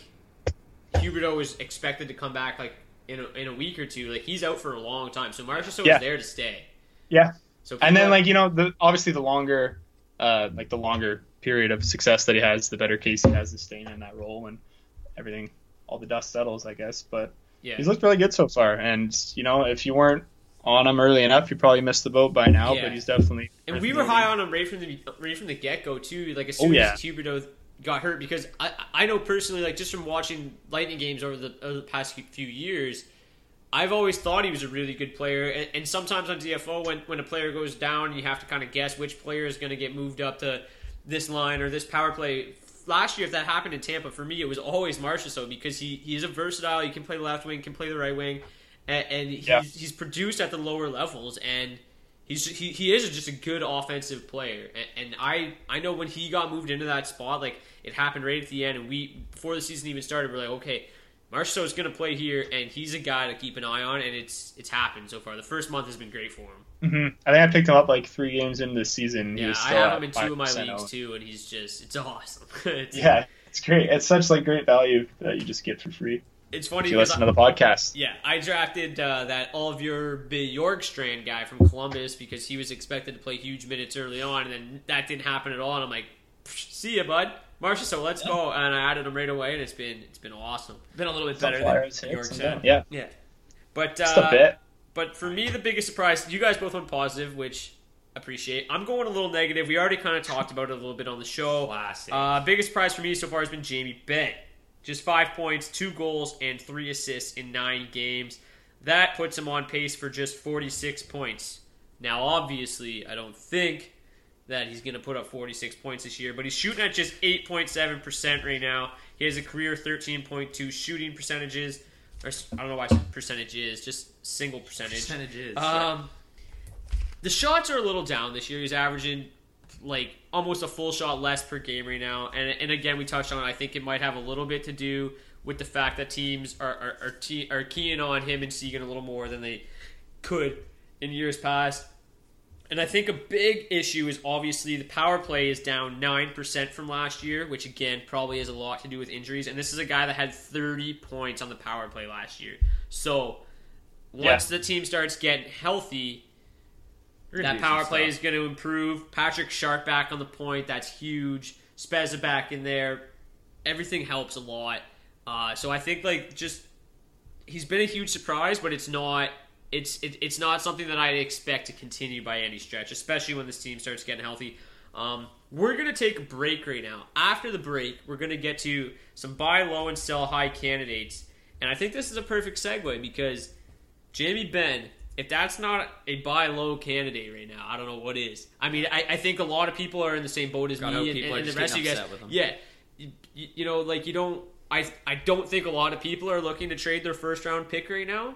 Huberdeau was expected to come back like in a, in a week or two. Like he's out for a long time, so Marchessault Yeah. is there to stay. Yeah. So and then like you know the obviously the longer uh like the longer period of success that he has the better case he has to stay in that role and everything all the dust settles i guess but Yeah. he's looked really good so far and you know if you weren't on him early enough you probably missed the boat by now Yeah. but he's definitely And we were high on him right from the right from the get go too. Like as Oh, soon yeah. as Huberdeau got hurt, because I I know personally, like just from watching Lightning games over the, over the past few years, I've always thought he was a really good player. And, and sometimes on DFO, when when a player goes down, you have to kind of guess which player is going to get moved up to this line or this power play. Last year, if that happened in Tampa, for me, it was always Marchessault because he he is a versatile. He can play the left wing, can play the right wing, and, and he's, Yeah. he's produced at the lower levels and. He's he, he is just a good offensive player, and, and I I know when he got moved into that spot, like it happened right at the end, and we before the season even started, we're like, okay, Marchessault is going to play here, and he's a guy to keep an eye on, and it's it's happened so far. The first month has been great for him. hmm i think i picked him up like three games into the season Yeah, I have him in two of my leagues owned. too, and he's just it's awesome. it's, yeah it's great it's such like great value that you just get for free it's funny if you listen I- to the podcast Yeah, I drafted uh, that all of your Bjorkstrand guy from Columbus because he was expected to play huge minutes early on, and then that didn't happen at all. And I'm like, see ya, bud, Marcia. So let's go, and I added him right away, and it's been it's been awesome. Been a little bit Some better flyers than hit, York some yeah Yeah, but just a uh, bit But for me, the biggest surprise, you guys both went positive, which I appreciate. I'm going a little negative. We already kind of talked about it a little bit on the show. Classic. Uh, biggest surprise for me so far has been Jamie Benn. Just five points, two goals, and three assists in nine games. That puts him on pace for just 46 points. Now, obviously, I don't think that he's going to put up 46 points this year, but he's shooting at just 8.7% right now. He has a career 13.2 shooting percentages. Or, I don't know why percentage is, just single percentage. Percentages, Um, The shots are a little down this year. He's averaging like almost a full shot less per game right now. And, and again, we touched on. I think it might have a little bit to do with the fact that teams are are, are, te- are keying on him and Seguin a little more than they could in years past. And I think a big issue is obviously the power play is down 9% from last year, which again probably has a lot to do with injuries. And this is a guy that had 30 points on the power play last year. So once Yeah. the team starts getting healthy, that power play stuff. is going to improve. Patrick Sharp back on the point, that's huge. Spezza back in there, everything helps a lot. Uh, so I think like just he's been a huge surprise, but it's not it's it, it's not something that I'd expect to continue by any stretch, especially when this team starts getting healthy. Um, we're gonna take a break right now. After the break, we're gonna get to some buy low and sell high candidates, and I think this is a perfect segue because Jamie Benn if that's not a buy low candidate right now, I don't know what is. I mean, I, I think a lot of people are in the same boat as God, me and, people and the rest of you guys. Yeah, you, you, you know, like you don't. I I don't think a lot of people are looking to trade their first round pick right now.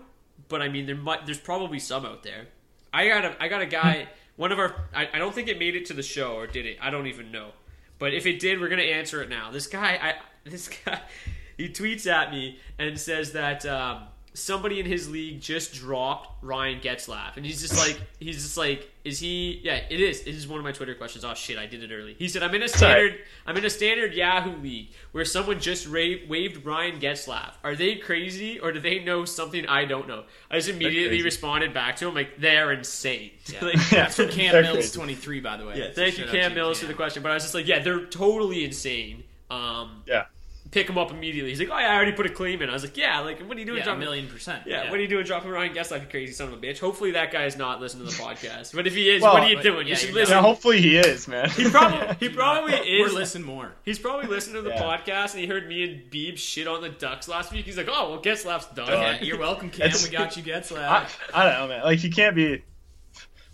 But I mean, there might there's probably some out there. I got a I got a guy. one of our I, I don't think it made it to the show or did it. I don't even know. But if it did, we're gonna answer it now. This guy, I this guy, he tweets at me and says that um, somebody in his league just dropped Ryan Getzlaf, and he's just like, he's just like, is he? Yeah, it is. It is one of my Twitter questions. Oh shit, I did it early. He said, I'm in a standard, I'm in a standard Yahoo league where someone just ra- waived Ryan Getzlaf. Are they crazy or do they know something I don't know? I just immediately responded back to him like, they're insane. Like, That's from Cam They're Mills crazy. twenty three, by the way. yeah, thank you, shout out Cam Mills, for the question. But I was just like, yeah, they're totally insane. Um, Yeah. Pick him up immediately. He's like, oh yeah, I already put a claim in. I was like, yeah, like what are you doing? Yeah, a million percent. Yeah, Yeah. what are you doing dropping Ryan Guest like a crazy son of a bitch? Hopefully that guy is not listening to the podcast. But if he is, Well, what are you but- doing? yeah, you should listen. Yeah, hopefully he is, man. He probably he probably Or is. listen more. He's probably listening to the Yeah. podcast and he heard me and Beeb shit on the Ducks last week. He's like, oh well, Getzlaf's done. Yeah, you're welcome, Cam. It's- we got you, I, Getzlaf. I don't know, man. Like, he can't be.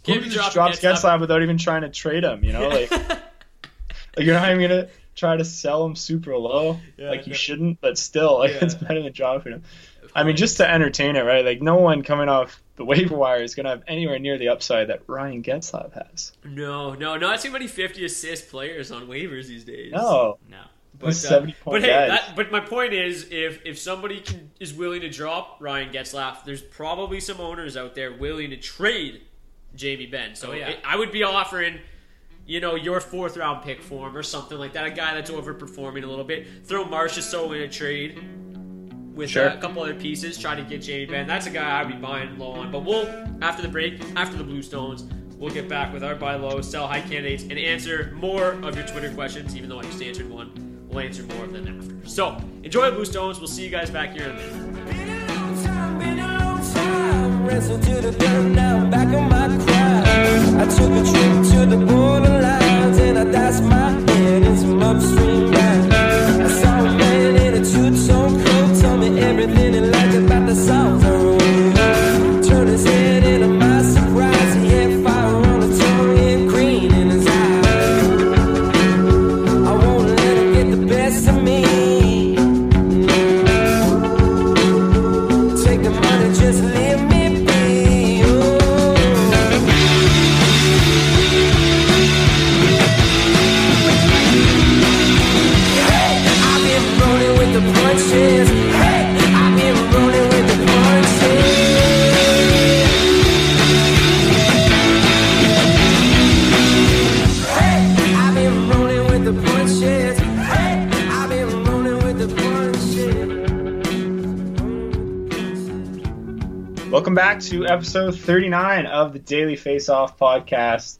Can't who be just drops Getzlaf. Getzlaf without even trying to trade him? You know, like, like you're not even gonna try to sell him super low. Yeah, like you no. shouldn't, but still, like Yeah. it's better than dropping him. I mean, just to entertain it, right? Like, no one coming off the waiver wire is gonna have anywhere near the upside that Ryan Getzlaf has. No, no, not too many fifty assist players on waivers these days. No, no. But, Those uh, 70 point but hey, that, but my point is, if if somebody can, is willing to drop Ryan Getzlaf, there's probably some owners out there willing to trade Jamie Benn. So Oh, yeah. it- I would be offering, you know, your fourth round pick for him or something like that. A guy that's overperforming a little bit. Throw Marchessault in a trade with Sure. uh, a couple other pieces. Try to get Jamie Benn. That's a guy I'd be buying low on. But we'll after the break, after the Bluestones. We'll get back with our buy low, sell high candidates, and answer more of your Twitter questions. Even though I just answered one, we'll answer more of them after. So enjoy Bluestones. We'll see you guys back here in a minute. The the head in some upstream rhymes. I back to episode 39 of the Daily Face Off podcast.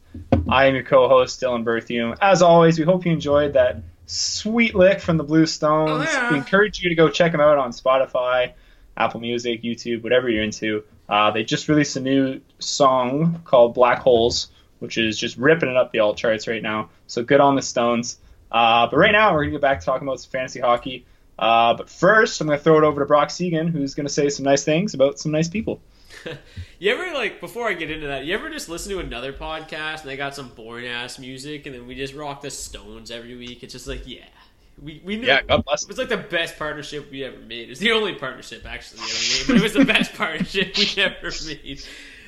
I am your co-host Dylan Berthium. As always, we hope you enjoyed that sweet lick from the Blue Stones. Oh, yeah. We encourage you to go check them out on Spotify, Apple Music, YouTube, whatever you're into. Uh, they just released a new song called Black Holes, which is just ripping it up the alt charts right now. So good on the Stones. Uh, but right now, we're going to get back to talking about some fantasy hockey. Uh, but first, I'm going to throw it over to Brock Seguin, who's going to say some nice things about some nice people. You ever like before I get into that? You ever just listen to another podcast and they got some boring ass music, and then we just rock the Stones every week? It's just like yeah, we we knew, Yeah, God bless. It was like the best partnership we ever made. It's the only partnership actually we ever made, but it was the best partnership we ever made.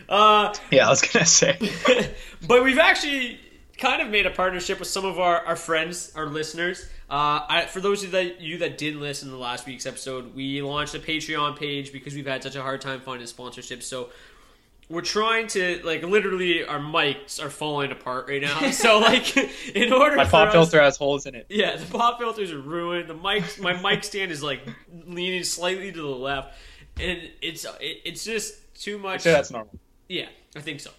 Uh, Yeah, I was going to say. but we've actually kind of made a partnership with some of our, our friends, our listeners. Uh, I, for those of you that, you that didn't listen to last week's episode, we launched a Patreon page because we've had such a hard time finding sponsorships. So we're trying to like literally our mics are falling apart right now. So like in order My pop us- filter has holes in it. yeah, the pop filters are ruined. The mic, my mic stand is like leaning slightly to the left, and it's it, it's just too I'd much. say that's normal. Yeah, I think so.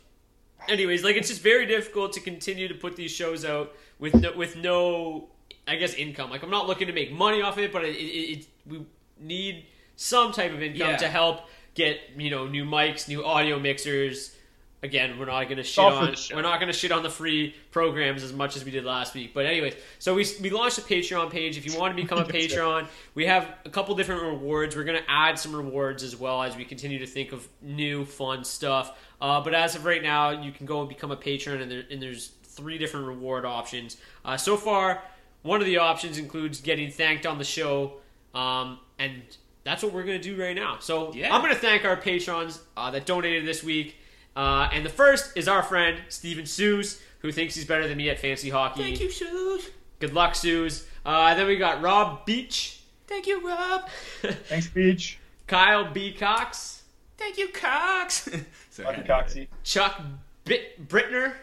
Anyways, like it's just very difficult to continue to put these shows out with no, with no, I guess, income. Like I'm not looking to make money off it, but it, it, it we need some type of income Yeah. to help get you know new mics, new audio mixers, again, we're not going to shit on the we're not to shit on the free programs as much as we did last week. But anyways, so we we launched a Patreon page. If you want to become a Patreon, we have a couple different rewards. We're going to add some rewards as well as we continue to think of new fun stuff. Uh, but as of right now, you can go and become a patron, and, there, and there's three different reward options. Uh, so far, one of the options includes getting thanked on the show, um, and that's what we're going to do right now. So Yeah. I'm going to thank our patrons uh, that donated this week. Uh, and the first is our friend Steven Sues, who thinks he's better than me at fancy hockey. Thank you, Shoes. Good luck, Sues. Uh, then we got Rob Beach, Thank you, Rob. Thanks, Beach. Kyle B. Cox, Thank you, Cox. Sorry, Lucky Coxie. Chuck Bit- Brittner,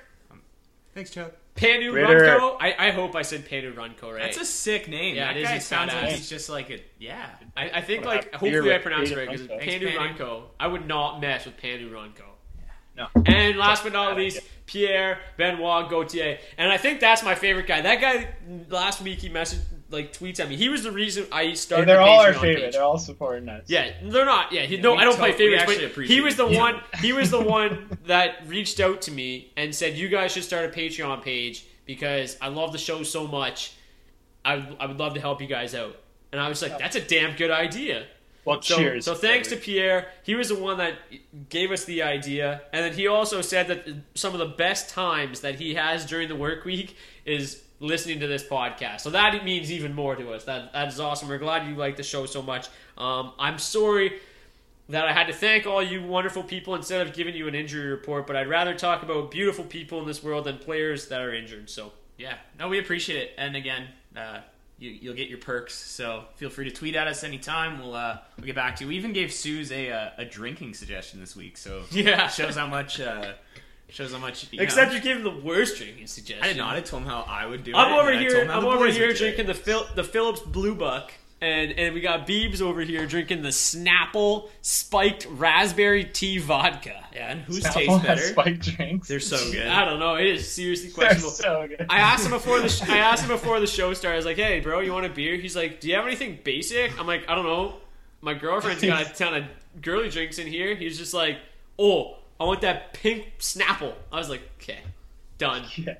Thanks, Chuck. Panu Ritter. Runco. I-, I hope I said Panu Runco right. That's a sick name. Yeah, that it is. guy He's sounds like badass. he's just like a yeah. I, I think like hopefully Beer I pronounced it right because Panu Panu Thanks, Runco. I would not mess with Panu Runco. No. And last but not least, Pierre Benoit Gauthier. And I think that's my favorite guy. That guy last week he messaged like tweets at me. He was the reason I Hey, started. they're all our Patreon favorite. page. They're all supporting us. Yeah, they're not. Yeah, he, no, I don't play favorites. actually But appreciate he was the it. Yeah. one. He was the one that reached out to me and said, "You guys should start a Patreon page because I love the show so much. I I would love to help you guys out." And I was like, "That's a damn good idea." Well, So, cheers. so thanks to Pierre. He was the one that gave us the idea, and then he also said that some of the best times that he has during the work week is listening to this podcast. So that means even more to us. That that is awesome. We're glad you like the show so much. Um, I'm sorry that I had to thank all you wonderful people instead of giving you an injury report, but I'd rather talk about beautiful people in this world than players that are injured. So Yeah, no, we appreciate it. And again, uh, you, you'll get your perks. So feel free to tweet at us anytime. We'll uh, we'll get back to you. We even gave Suze a uh, a drinking suggestion this week. So Yeah. shows how much uh, shows how much. You except know. you gave him the worst drinking suggestion. I did not. I told him how I would do I'm it. over and I told here. him how I'm over here would do it. drinking the Phil, the Phillips Blue Buck, and and we got Beebs over here drinking the Snapple spiked raspberry tea vodka. Yeah, and whose Snapple tastes has better? Spiked drinks. They're so good. I don't know. It is seriously They're questionable. so good. I asked him before the sh- I asked him before the show started. I was like, "Hey, bro, you want a beer?" He's like, "Do you have anything basic?" I'm like, "I don't know. My girlfriend's got a ton of girly drinks in here." He's just like, "Oh, I want that pink Snapple." I was like, "Okay, done. Yeah.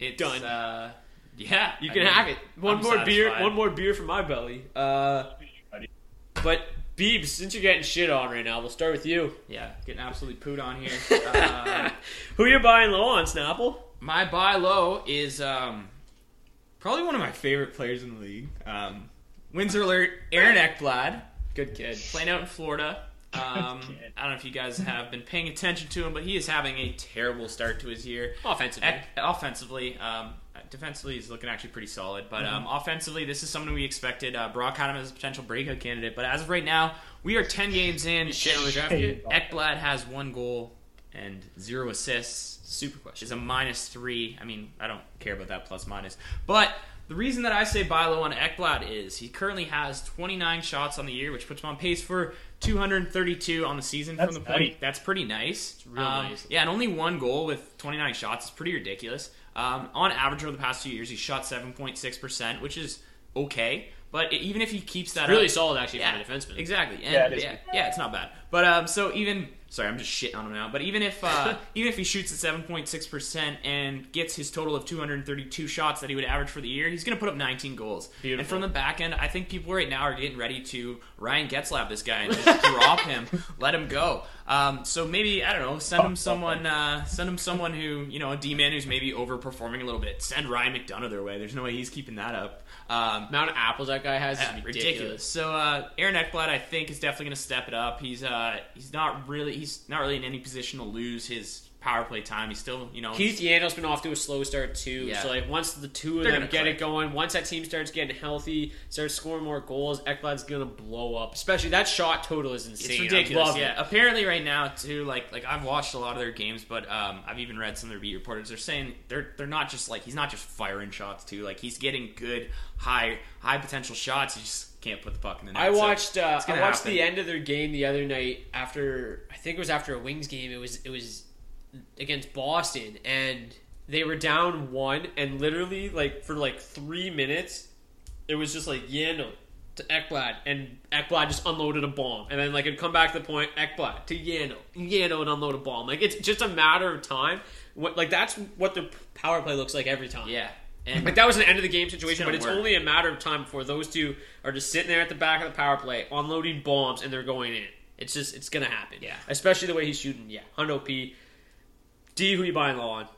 It's, Done. Uh, yeah, You I can mean, have it. One I'm more beer. One more beer for my belly." Uh, but Beebs, since you're getting shit on right now, we'll start with you. Yeah, getting absolutely pooed on here. Uh, Who you buying low on, Snapple? My buy low is um, probably one of my favorite players in the league. Um, Windsor alert, Aaron Ekblad, Good kid. playing out in Florida. Um, kid. I don't know if you guys have been paying attention to him, but he is having a terrible start to his year. Offensively. Ek- offensively, um, defensively, he's looking actually pretty solid. But um, offensively, this is someone we expected. Uh, Brock had him as a potential breakout candidate, but as of right now, we are ten games in. shit on the draft Hey. Ekblad has one goal and zero assists Super question. is a minus three. I mean, I don't care about that plus minus. But the reason that I say buy low on Ekblad is he currently has 29 shots on the year, which puts him on pace for 232 on the season That's from the point. nice. That's pretty nice. It's real nice. Yeah, and only one goal with 29 shots is pretty ridiculous. Um, on average over the past two years, he shot 7.6%, which is okay. But even if he keeps that really up, solid actually yeah, for a defenseman. Exactly. And Yeah, yeah, it is yeah, yeah, it's not bad. But um, so even sorry, I'm just shitting on him now. But even if uh, even if he shoots at seven point six percent and gets his total of 232 shots that he would average for the year, he's going to put up 19 goals. And from the back end, I think people right now are getting ready to Ryan Getzlaf this guy and just drop him, let him go. Um, so maybe I don't know, send him someone, uh, send him someone who you know a D man who's maybe overperforming a little bit. Send Ryan McDonagh their way. There's no way he's keeping that up. Um, amount of apples that guy has is ridiculous. ridiculous. So uh, Aaron Ekblad, I think, is definitely going to step it up. He's uh, he's not really he's not really in any position to lose his power play time. He's still you know Keith Yandle's been off to a slow start too. Yeah. So like once the two of They're them get click. it going, once that team starts getting healthy, starts scoring more goals, Ekblad's gonna blow up. Especially that shot total is insane. It's ridiculous. love Yeah. it. Apparently, right now too, like like I've watched a lot of their games, but um, I've even read some of their beat reporters. They're saying they're they're not just like he's not just firing shots too. Like he's getting good high high potential shots. He just can't put the puck in the net. I So watched uh, I watched happen. the end of their game the other night after I think it was after a Wings game. It was it was against Boston and they were down one and literally like for like three minutes it was just like Yandle, to Ekblad, and Ekblad just unloaded a bomb, and then like it'd come back to the point Ekblad to Yano, Yano would unload a bomb. Like it's just a matter of time. What like that's what the power play looks like every time. Yeah. And like that was an end of the game situation, but it's work. only a matter of time before those two are just sitting there at the back of the power play, unloading bombs, and they're going in. It's just it's gonna happen. Yeah. especially the way he's shooting. Yeah, Hundo P. D, who are you buying low on?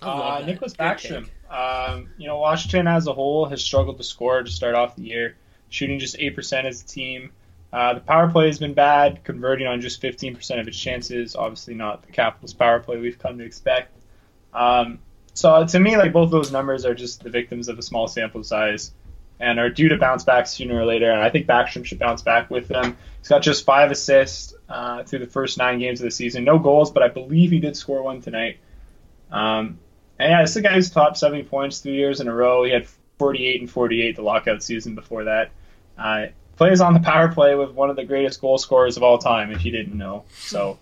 Uh. Nicklas Backstrom. Um, you know, Washington as a whole has struggled to score to start off the year, shooting just 8% as a team. Uh, the power play has been bad, converting on just 15% of its chances. Obviously, not the Capitals' power play we've come to expect. Um, so to me, like both those numbers are just the victims of a small sample size and are due to bounce back sooner or later. And I think Backstrom should bounce back with them. He's got just five assists uh, through the first nine games of the season. No goals, but I believe he did score one tonight. Um, and yeah, this is a guy who's top 70 points three years in a row. He had 48 and 48 the lockout season before that. Uh, plays on the power play with one of the greatest goal scorers of all time, if you didn't know. So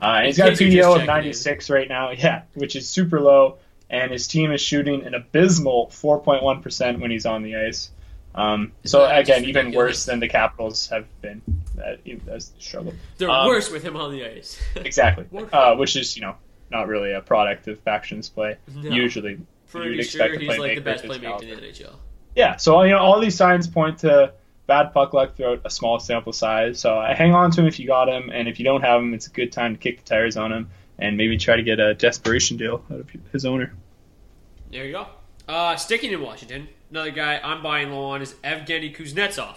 uh, he's In got a case you're just PDO of checking 96 right now, yeah, which is super low. And his team is shooting an abysmal 4.1% when he's on the ice. Um, so again, even worse than the Capitals have been. That, that's the struggle. They're Um, worse with him on the ice. exactly. Uh, which is, you know, not really a product of Faction's play. No. Usually, Pretty you'd sure expect a he's like the best of his playmaker in the NHL. Yeah, so you know all these signs point to bad puck luck throughout a small sample size. So I hang on to him if you got him, and if you don't have him, it's a good time to kick the tires on him and maybe try to get a desperation deal out of his owner. There you go. Uh, sticking in Washington, another guy I'm buying low on is Evgeny Kuznetsov.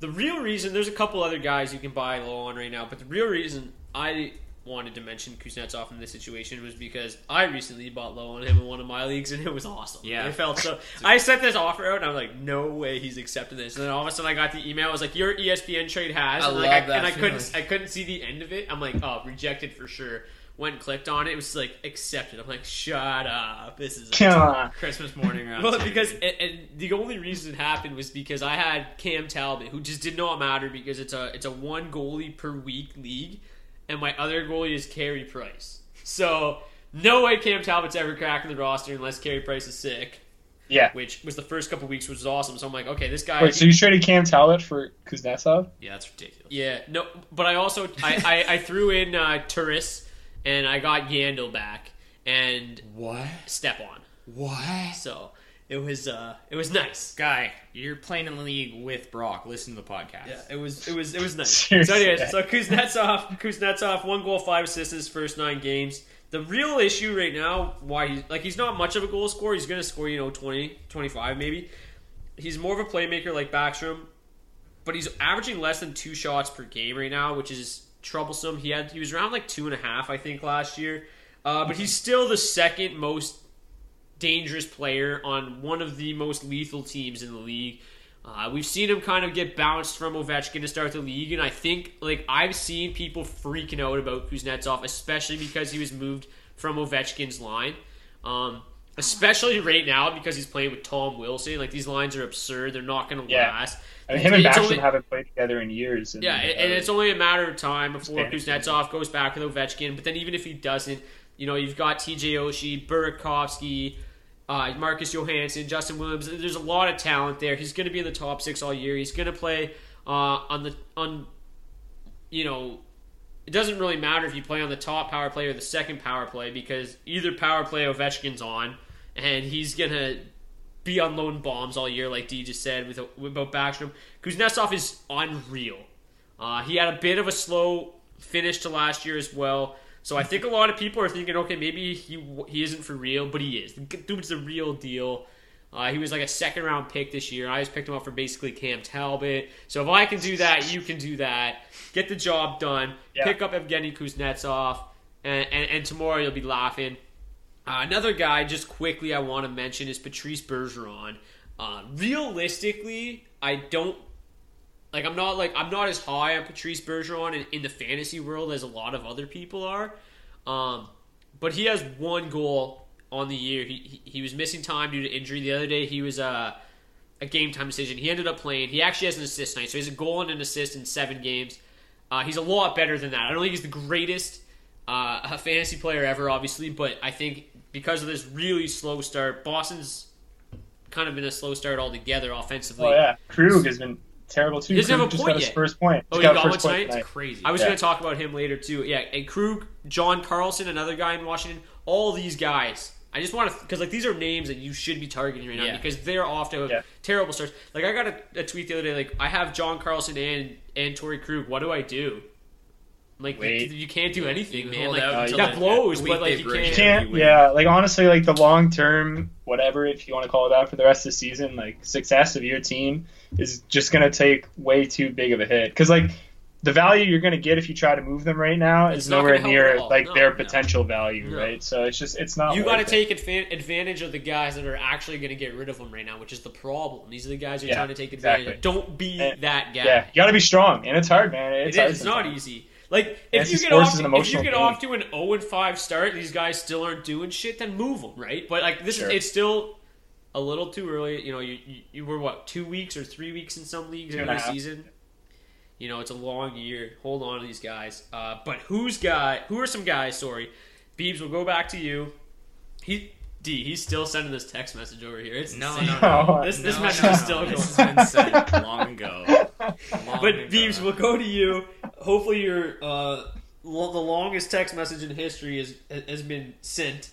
The real reason, there's a couple other guys you can buy low on right now, but the real reason I wanted to mention Kuznetsov in this situation was because I recently bought low on him in one of my leagues, and it was awesome. Yeah. I felt so. I sent this offer out, and I'm like, no way he's accepting this. And then all of a sudden, I got the email. I was like, your ESPN trade has, I and, like, I, that and I couldn't. I couldn't see the end of it. I'm like, oh, rejected for sure. Went and clicked on it. It was like accepted. I'm like, shut up. This is Come on. Christmas morning around. well, 10. because and, and the only reason it happened was because I had Cam Talbot, who just did not matter because it's a it's a one goalie per week league, and my other goalie is Carey Price. So no way Cam Talbot's ever cracking the roster unless Carey Price is sick. Yeah. Which was the first couple weeks, which was awesome. So I'm like, okay, this guy. Wait, so you traded Cam Talbot for Kuznetsov? yeah, that's ridiculous. Yeah, no, but I also I, I, I threw in uh, Turris and I got Yandle back and What? Step on. What? So it was uh it was nice. Guy, you're playing in the league with Brock. Listen to the podcast. Yeah, it was it was it was nice. Seriously. So anyways, so Kuznetsov Kuznetsov one goal, five assists in his first nine games. The real issue right now, why he's like he's not much of a goal scorer. He's going to score you know 20, 25 maybe. He's more of a playmaker like Backstrom, but he's averaging less than two shots per game right now, which is troublesome. He had he was around like two and a half I think last year, uh, but he's still the second most dangerous player on one of the most lethal teams in the league. Uh, we've seen him kind of get bounced from Ovechkin to start the league, and I think like I've seen people freaking out about Kuznetsov, especially because he was moved from Ovechkin's line. Um, especially right now because he's playing with Tom Wilson. Like these lines are absurd; they're not going to Yeah. last. I mean, him and Backstrom only- haven't played together in years. And, yeah, and, and uh, it's only a matter of time before Kuznetsov goes back with Ovechkin. But then even if he doesn't, you know, you've got TJ Oshie, Burakovsky, uh, Marcus Johansson, Justin Williams. There's a lot of talent there. He's going to be in the top six all year. He's going to play uh, on the on, you know, it doesn't really matter if you play on the top power play or the second power play because either power play Ovechkin's on, and he's gonna be on unloading bombs all year, like D just said with about Backstrom. Kuznetsov is unreal. Uh, he had a bit of a slow finish to last year as well. So I think a lot of people are thinking, okay, maybe he he isn't for real, but he is. The dude's the real deal. Uh, he was like a second round pick this year. I just picked him up for basically Cam Talbot. So if I can do that, you can do that. Get the job done. Yeah. Pick up Evgeny Kuznetsov, and, and, and tomorrow you'll be laughing. Uh, another guy, just quickly, I want to mention is Patrice Bergeron. Uh, realistically, I don't like. I'm not like I'm not as high on Patrice Bergeron in, in the fantasy world as a lot of other people are. Um, but he has one goal on the year. He, he he was missing time due to injury. The other day he was uh, a game time decision. He ended up playing. He actually has an assist night, so he's a goal and an assist in seven games. Uh, he's a lot better than that. I don't think he's the greatest uh, fantasy player ever, obviously, but I think because of this really slow start, Boston's kind of been a slow start altogether offensively. Oh yeah, Krug has been terrible too. He doesn't have a just point got his yet. first point. Oh, Just he got got one point tonight? tonight. It's crazy. I was Yeah. going to talk about him later too. Yeah, and Krug, John Carlson, another guy in Washington. All these guys. I just want to because like these are names that you should be targeting right now Yeah. because they're off to terrible starts. Like I got a, a tweet the other day. Like I have John Carlson and and Torey Krug. What do I do? Like Wait. you, you can't do anything, man. Like out until that blows, but like you can't. You can't, yeah, like honestly, like the long term, whatever, if you want to call it that, for the rest of the season, like success of your team is just gonna take way too big of a hit. Because like the value you're gonna get if you try to move them right now It's is nowhere near like No, their no. potential value, No. right? So it's just it's not. You got to take advan- advantage of the guys that are actually going to get rid of them right now, which is the problem. These are the guys you're Yeah, trying to take advantage exactly. of. Don't be And- that guy. Yeah, you got to be strong, and it's hard, man. It It's is. It's not sometimes. easy. Like if you get off, to, if you get game. off to an zero and five start, these guys still aren't doing shit. Then move them, right? But like this Sure. is it's still a little too early. You know, you, you you were what two weeks or three weeks in some leagues into the season. You know, it's a long year. Hold on to these guys. Uh, but who's guy? Who are some guys? Sorry, Beebs. We'll go back to you. He D. He's still sending this text message over here. It's No, insane. no, no. This this No, message no, is no. still going. This has been sent long ago. Long But ago. Beebs, we'll go to you. Hopefully, your uh, lo- the longest text message in history is has been sent.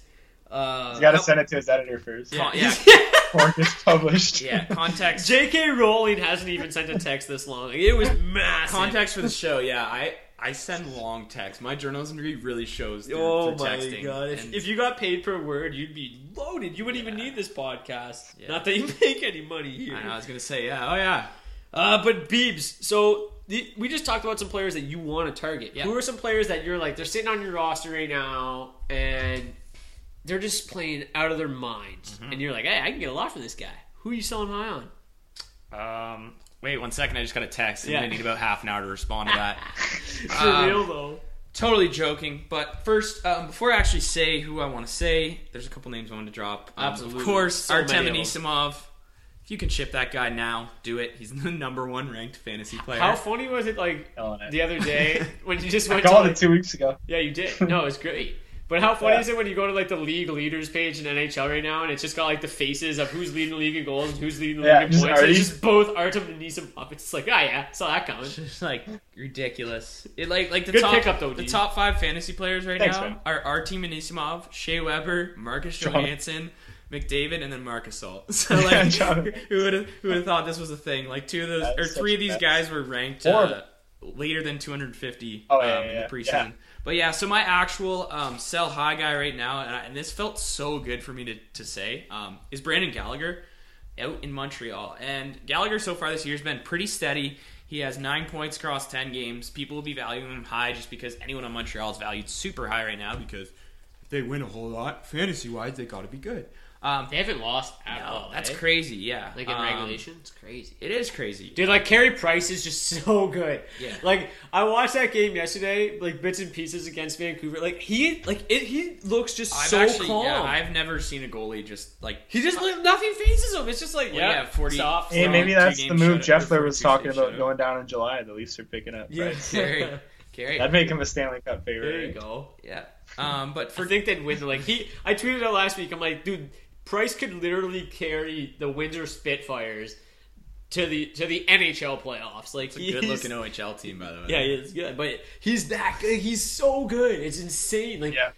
Uh, He's got to send it to his editor first. Con- yeah, Or it gets published. yeah. Context. J.K. Rowling hasn't even sent a text this long. It was massive. Context for the show. Yeah, I I send long texts. My journalism degree really shows. Through, Oh through my texting. god! If, if you got paid per word, you'd be loaded. You wouldn't even need this podcast. Yeah. Not that you make any money here. I, know, I was gonna say yeah. Oh yeah. Uh, but Beebs, so the, we just talked about some players that you want to target. Yeah. Who are some players that you're like they're sitting on your roster right now and they're just playing out of their minds, Mm-hmm. and you're like, hey, I can get a lot for this guy. Who are you selling high on? Um. Wait one second. I just got a text. I'm Yeah. gonna need about half an hour to respond to that. For Um, real though. Totally joking, but first, um, before I actually say who I want to say, there's a couple names I want to drop. Um, Absolutely. Of course, So Artem many of them. Anisimov. If you can ship that guy now, do it. He's the number one ranked fantasy player. How funny was it like it. the other day when you just I went to called like, it two weeks ago. Yeah, you did. No, it was great. But how funny Yeah. is it when you go to like the league leaders page in NHL right now, and it's just got like the faces of who's leading the league in goals and who's leading the Yeah, league in just points. and It's just both Artem and Nisa up. It's like, ah, yeah, saw that coming. It's just like ridiculous. It like like the Good top pickup, though, the top five fantasy players right Thanks, now man. are Artem Anisimov, Shea Weber, Marcus Johansson, McDavid, and then Marchessault. So like, John- who would have who would have thought this was a thing? Like two of those That or three of these a- guys were ranked uh, later than 250 Oh, um, yeah, in yeah, the yeah. But yeah, so my actual um, sell high guy right now, and, I, and this felt so good for me to, to say, um, is Brendan Gallagher out in Montreal. And Gallagher so far this year has been pretty steady. He has nine points across 10 games. People will be valuing him high just because anyone on Montreal is valued super high right now because if they win a whole lot, fantasy wise, they got to be good. Um, They haven't lost at no, all. that's eh? crazy, yeah. Like in Um, regulation, it's crazy. It is crazy. Dude, like Carey Price is just so good. Yeah. Like I watched that game yesterday, like bits and pieces against Vancouver. Like he, like it, he looks just I've so actually, calm. yeah, I've never seen a goalie just like he just like, nothing phases him. It's just like Well, yeah, yeah, 40 stop. Hey, maybe that's the move shutout, or Jeffler was talking about shutout. going down in July. The Leafs are picking up. Yeah. Right? Carey. Carey. That'd make him a Stanley Cup favorite. There you go. Yeah. Um, but I for think they'd win. Like he, I tweeted out last week. I'm like, dude, Price could literally carry the Windsor Spitfires to the to the NHL playoffs. Like it's a good looking OHL team, by the way. Yeah, he is good, but he's that good. He's so good. It's insane. Like Yeah.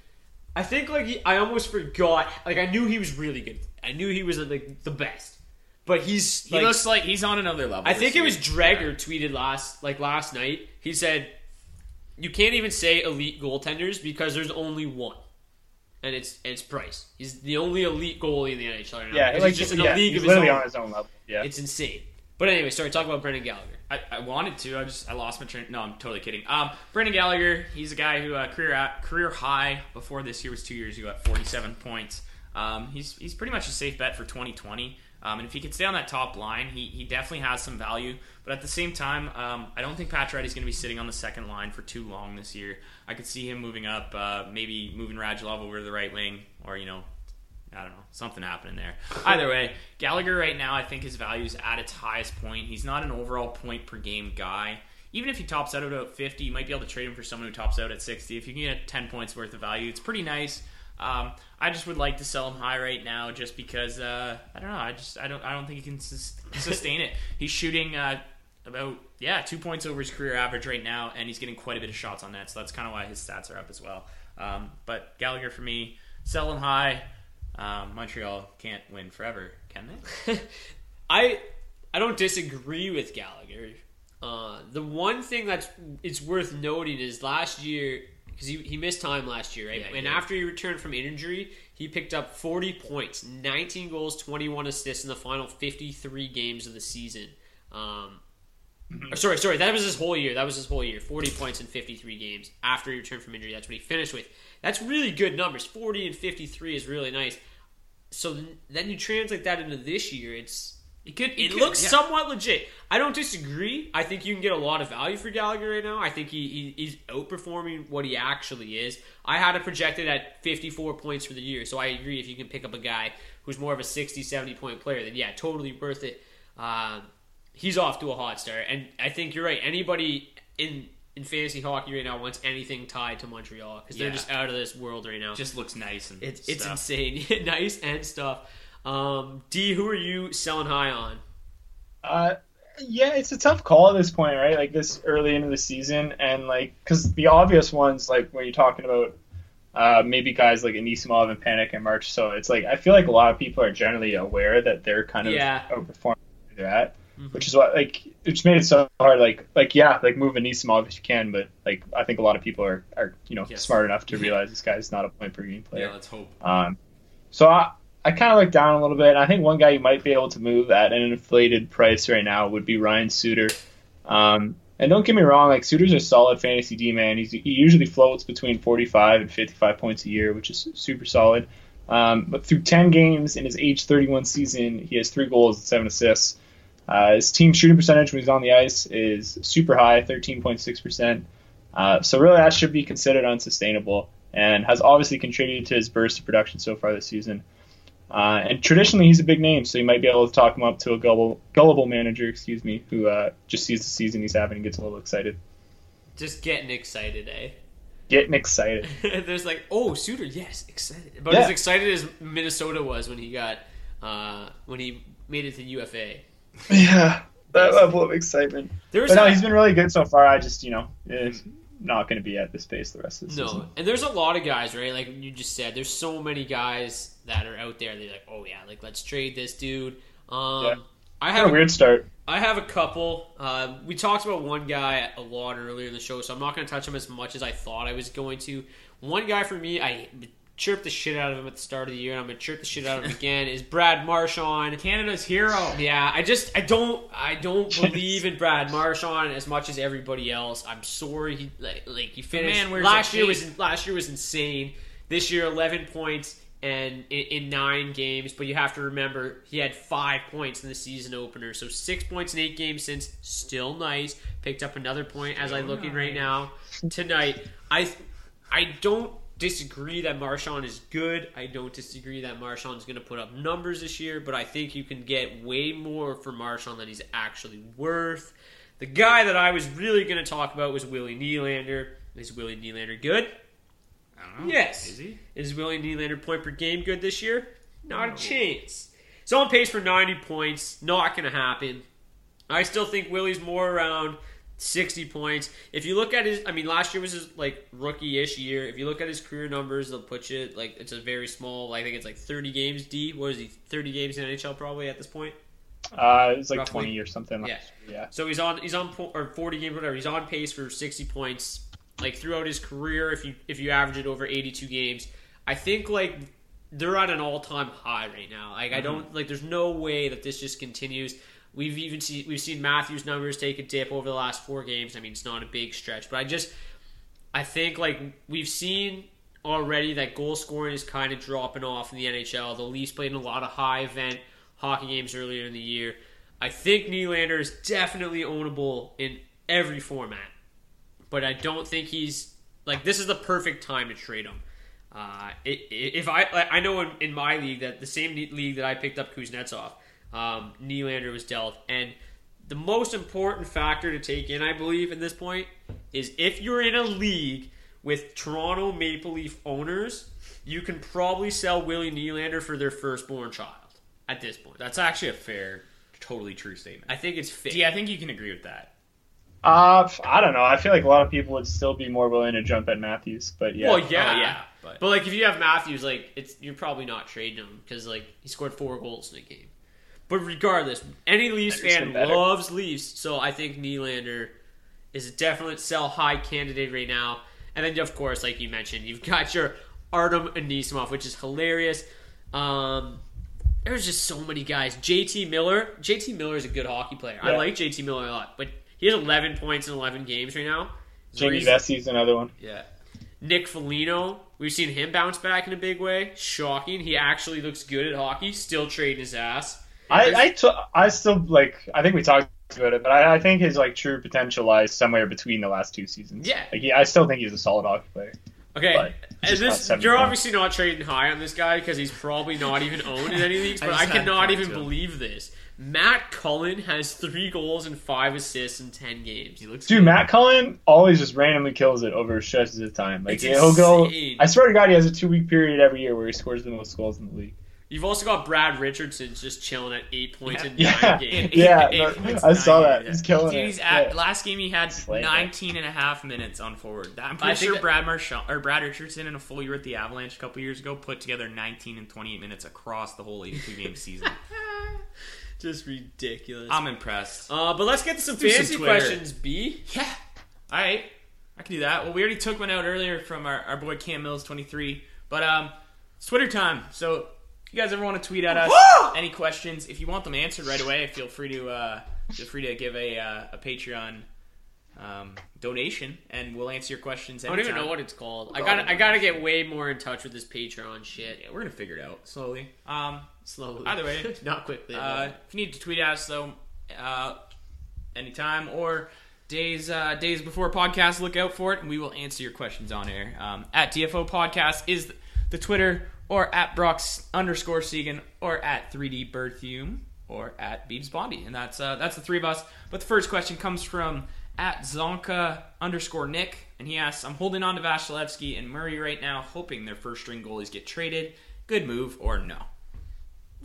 I think like he, I almost forgot. Like I knew he was really good. I knew he was like the best. But he's He looks like he's on another level. I this think it year. was Drager tweeted last like last night. He said, "You can't even say elite goaltenders because there's only one, and it's it's Price. He's the only elite goalie in the NHL right now. Yeah, like he's just in a yeah, league he's of his own. on his own level. Yeah, It's insane. But anyway, sorry. Talk about Brendan Gallagher. I, I wanted to. I just I lost my train. No, I'm totally kidding. Um, Brendan Gallagher. He's a guy who uh, career at, career high before this year was two years ago at 47 points. Um, he's he's pretty much a safe bet for 2020. Um, and if he could stay on that top line, he, he definitely has some value. But at the same time, um, I don't think Pacioretty's going to be sitting on the second line for too long this year. I could see him moving up, uh, maybe moving Radulov over to the right wing, or you know, I don't know, something happening there. Either way, Gallagher right now, I think his value is at its highest point. He's not an overall point per game guy. Even if he tops out at about 50, you might be able to trade him for someone who tops out at 60. If you can get 10 points worth of value, it's pretty nice. Um, I just would like to sell him high right now, just because uh, I don't know. I just I don't I don't think he can sus- sustain it. He's shooting uh, about yeah two points over his career average right now, and he's getting quite a bit of shots on net. So that's kind of why his stats are up as well. Um, but Gallagher for me, sell him high. Um, Montreal can't win forever, can they? I I don't disagree with Gallagher. Uh, the one thing that's it's worth noting is last year because he, he missed time last year, right? Yeah, and did. after he returned from injury, he picked up 40 points, 19 goals, 21 assists in the final 53 games of the season. Um, or sorry, sorry, that was his whole year. That was his whole year. 40 points in 53 games after he returned from injury. That's what he finished with. That's really good numbers. 40 and 53 is really nice. So then- then you translate that into this year. It's It could. it could- looks yeah. somewhat legit. I don't disagree. I think you can get a lot of value for Gallagher right now. I think he, he he's outperforming what he actually is. I had it projected at 54 points for the year, so I agree. If you can pick up a guy who's more of a 60, 70 point player, then yeah, totally worth it. Um, he's off to a hot start, and I think you're right. Anybody in in fantasy hockey right now wants anything tied to Montreal because they're just out of this world right now. Just looks nice and It's it's insane, nice and stuff. Um, D, who are you selling high on? Uh, yeah, it's a tough call at this point, right? Like this early into the season, and like because the obvious ones, like when you're talking about uh, maybe guys like Anisimov and Panik and March. So it's like I feel like a lot of people are generally aware that they're kind of Yeah. outperforming where they're at, which is what like it's made it so hard. Like like yeah, like move Anisimov if you can, but like I think a lot of people are are you know Yes. smart enough to realize this guy's not a point per game player. Yeah, let's hope. Um, so I, I kind of look down a little bit. I think one guy you might be able to move at an inflated price right now would be Ryan Suter. Um, and don't get me wrong, like Suter's a solid fantasy D man. He's, he usually floats between 45 and 55 points a year, which is super solid. Um, but through 10 games in his age 31 season, he has three goals and seven assists. Uh, his team shooting percentage when he's on the ice is super high, 13.6%. Uh, so really, that should be considered unsustainable, and has obviously contributed to his burst of production so far this season. Uh, and traditionally, he's a big name, so you might be able to talk him up to a gullible, gullible manager, excuse me, who uh, just sees the season he's having and gets a little excited. Just getting excited, eh? Getting excited. There's like, oh, Suter, yes, excited. But Yeah. as excited as Minnesota was when he got uh, when he made it to UFA. yeah, that level of excitement. There's but no, he's been really good so far. I just, you know, is not going to be at this pace the rest of the No, season. No, and there's a lot of guys, right? Like you just said, there's so many guys that are out there. They're like, oh yeah, like let's trade this dude. Um, Yeah. I Had have a weird start. I have a couple. Um, we talked about one guy a lot earlier in the show, so I'm not going to touch him as much as I thought I was going to. One guy for me, I chirped the shit out of him at the start of the year, and I'm going to chirp the shit out of him again. Is Brad Marchand, Canada's hero? Yeah, I just I don't I don't believe in Brad Marchand as much as everybody else. I'm sorry, he like like he finished man last year was last year was insane. This year, 11 points and in, in nine games, but you have to remember he had five points in the season opener, so six points in eight games since. Still nice. Picked up another point as I'm looking right now tonight. I I don't disagree that Marchand is good. I don't disagree that Marchand's going to put up numbers this year, but I think you can get way more for Marchand than he's actually worth. The guy that I was really going to talk about was Willie Nylander. Is Willie Nylander good? I don't know. Yes. Is he? Is Willie Nylander point per game good this year? Not a chance. He's on pace for 90 points. Not going to happen. I still think Willie's more around 60 points. If you look at his, I mean, last year was his like rookie-ish year. If you look at his career numbers, they'll put you like it's a very small. I think it's like 30 games. D, what is he? 30 games in NHL probably at this point. Uh, it's like Roughly. 20 or something. Yeah. yeah. So he's on he's on or 40 games whatever. He's on pace for 60 points like throughout his career if you if you average it over 82 games. I think like they're at an all-time high right now. Like I don't like there's no way that this just continues. We've even seen we've seen Matthews numbers take a dip over the last 4 games. I mean, it's not a big stretch, but I just I think like we've seen already that goal scoring is kind of dropping off in the NHL. The Leafs played in a lot of high event hockey games earlier in the year. I think Nylander is definitely ownable in every format, but I don't think he's like this is the perfect time to trade him. Uh, if I I know in my league that the same league that I picked up Kuznetsov, um, Nylander was dealt, and the most important factor to take in, I believe, at this point, is if you're in a league with Toronto Maple Leaf owners, you can probably sell Willie Nylander for their firstborn child at this point. That's actually a fair, totally true statement. I think it's fair. Yeah, I think you can agree with that. Uh, I don't know. I feel like a lot of people would still be more willing to jump at Matthews, but yeah. Well, yeah, Oh, yeah, But, but- like, if you have Matthews, like, it's you're probably not trading him because like he scored four goals in a game. But regardless, any Leafs fan loves Leafs, so I think Nylander is a definite sell high candidate right now. And then, of course, like you mentioned, you've got your Artem Anisimov, which is hilarious. Um, there's just so many guys. JT Miller. JT Miller is a good hockey player. I like JT Miller a lot, but he has 11 points in 11 games right now. Jamie Vesey's another one. Yeah. Nick Foligno, we've seen him bounce back in a big way. Shocking. He actually looks good at hockey. Still trading his ass. I I, t- I still like. I think we talked about it, but I, I think his like true potential lies somewhere between the last two seasons. Yeah. like he, I still think he's a solid hockey player. Okay, and this you're obviously not trading high on this guy because he's probably not even owned in any leagues. I But I, just had cannot even talk to him. believe this. Matt Cullen has three goals and five assists in ten games. He looks Dude, Matt Cullen always just randomly kills it over stretches of time. Like It's he'll go. I swear to God, he has a two week period every year where he scores the most goals in the league. You've also got Brad Richardson just chilling at eight points in Yeah. nine games. Yeah, Eight no, points, I saw that. games. He's killing Dude, it. at, Yeah. last game he had Slaying it. 19 and a half minutes on forward. I'm pretty think sure Brad Marchand or Brad Richardson in a full year with the Avalanche a couple years ago put together 19 and 28 minutes across the whole 82 game season. just ridiculous. I'm impressed. uh, but let's get to some do some fantasy Twitter. questions. B. Yeah. All right. I can do that. Well, we already took one out earlier from our, our boy Cam Mills 23. But um, it's Twitter time. So if you guys ever want to tweet at us any questions, if you want them answered right away, feel free to uh, feel free to give a uh, a Patreon um, donation, and we'll answer your questions. I don't even know what it's called. I We'll gotta, I gotta get way more in touch with this Patreon shit. Yeah, we're gonna figure it out slowly. Um, Slowly. Either way, not quickly. Uh, if you need to tweet at us though, uh, anytime or days uh, days before podcast, look out for it, and we will answer your questions on air. Um, at DFO Podcast is the Twitter, or at Brox underscore Seguin, or at 3D Berthume, or at Beebs Bondi, and that's uh, that's the three of us. But the first question comes from at Zonka underscore Nick, and he asks, "I'm holding on to Vasilevskiy and Murray right now, hoping their first string goalies get traded. Good move or no?"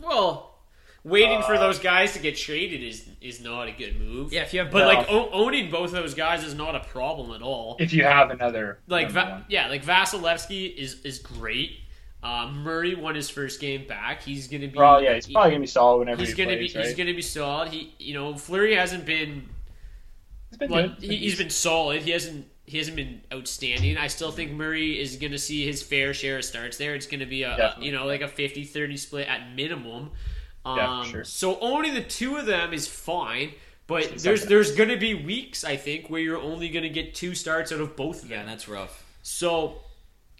well, waiting for those guys to get traded is is not a good move. Yeah, if you have but No. like o- owning both of those guys is not a problem at all. If you have another, like number Va- yeah, like Vasilevskiy is is great. Uh, Murray won his first game back. He's gonna be. Well, yeah, he's he- probably gonna be solid whenever He's he gonna plays, be. right? He's gonna be solid. He, you know, Fleury hasn't been. He's been like, good. he, he's been solid. He hasn't. He hasn't been outstanding. I still think Murray is going to see his fair share of starts there. It's going to be a, a Definitely. you know like a 50-30 split at minimum. Um, Yeah, sure. So owning the two of them is fine, but It's there's there's going to be weeks I think where you're only going to get two starts out of both of them. Yeah, that's rough. So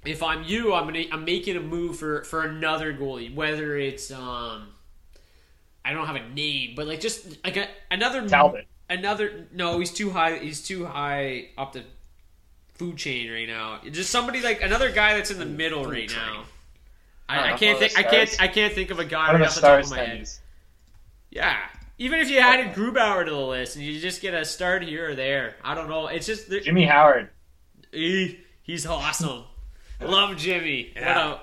if I'm you, I'm gonna I'm making a move for for another goalie, whether it's um I don't have a name, but like just like a, another Talbot. Another no, he's too high. He's too high up the food chain right now. Just somebody like another guy that's in the middle right now. I, I don't can't think. I can't. I can't think of a guy One of right the off the top of my head. Yeah. Even if you added Grubauer to the list and you just get a start here or there, I don't know. It's just there- Jimmy Howard. he, he's awesome. Love Jimmy. Yeah.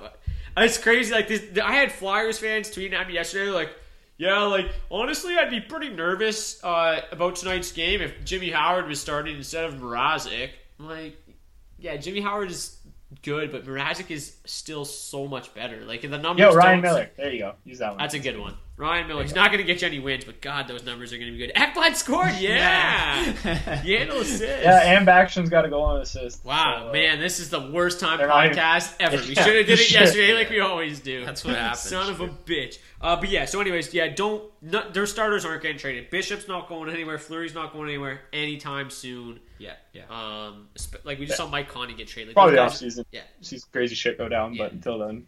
A, it's crazy. Like this, I had Flyers fans tweeting at me yesterday, like, "Yeah, like honestly, I'd be pretty nervous uh, about tonight's game if Jimmy Howard was starting instead of Mrazek." I'm like, "Yeah, Jimmy Howard is good, but Mrazek is still so much better. Like the numbers." Yo, Ryan Miller. There you go. Use that one. That's a good one. Ryan Miller. He's not going to get you any wins, but God, those numbers are going to be good. Ekblad scored. Yeah. Yandle assist. yeah, and Action's got a goal and assist. Wow, So, uh, man, this is the worst time They're even- podcast ever. We Yeah, should have did it yesterday like we always do. That's what happens. Son of a bitch. Uh, but yeah, so anyways, yeah, don't not, their starters aren't getting traded. Bishop's not going anywhere. Fleury's not going anywhere anytime soon. Yeah, yeah. Um, like we just saw Mike Conley get traded. Like, Probably those off season. Yeah. See crazy shit go down, Yeah. but until then.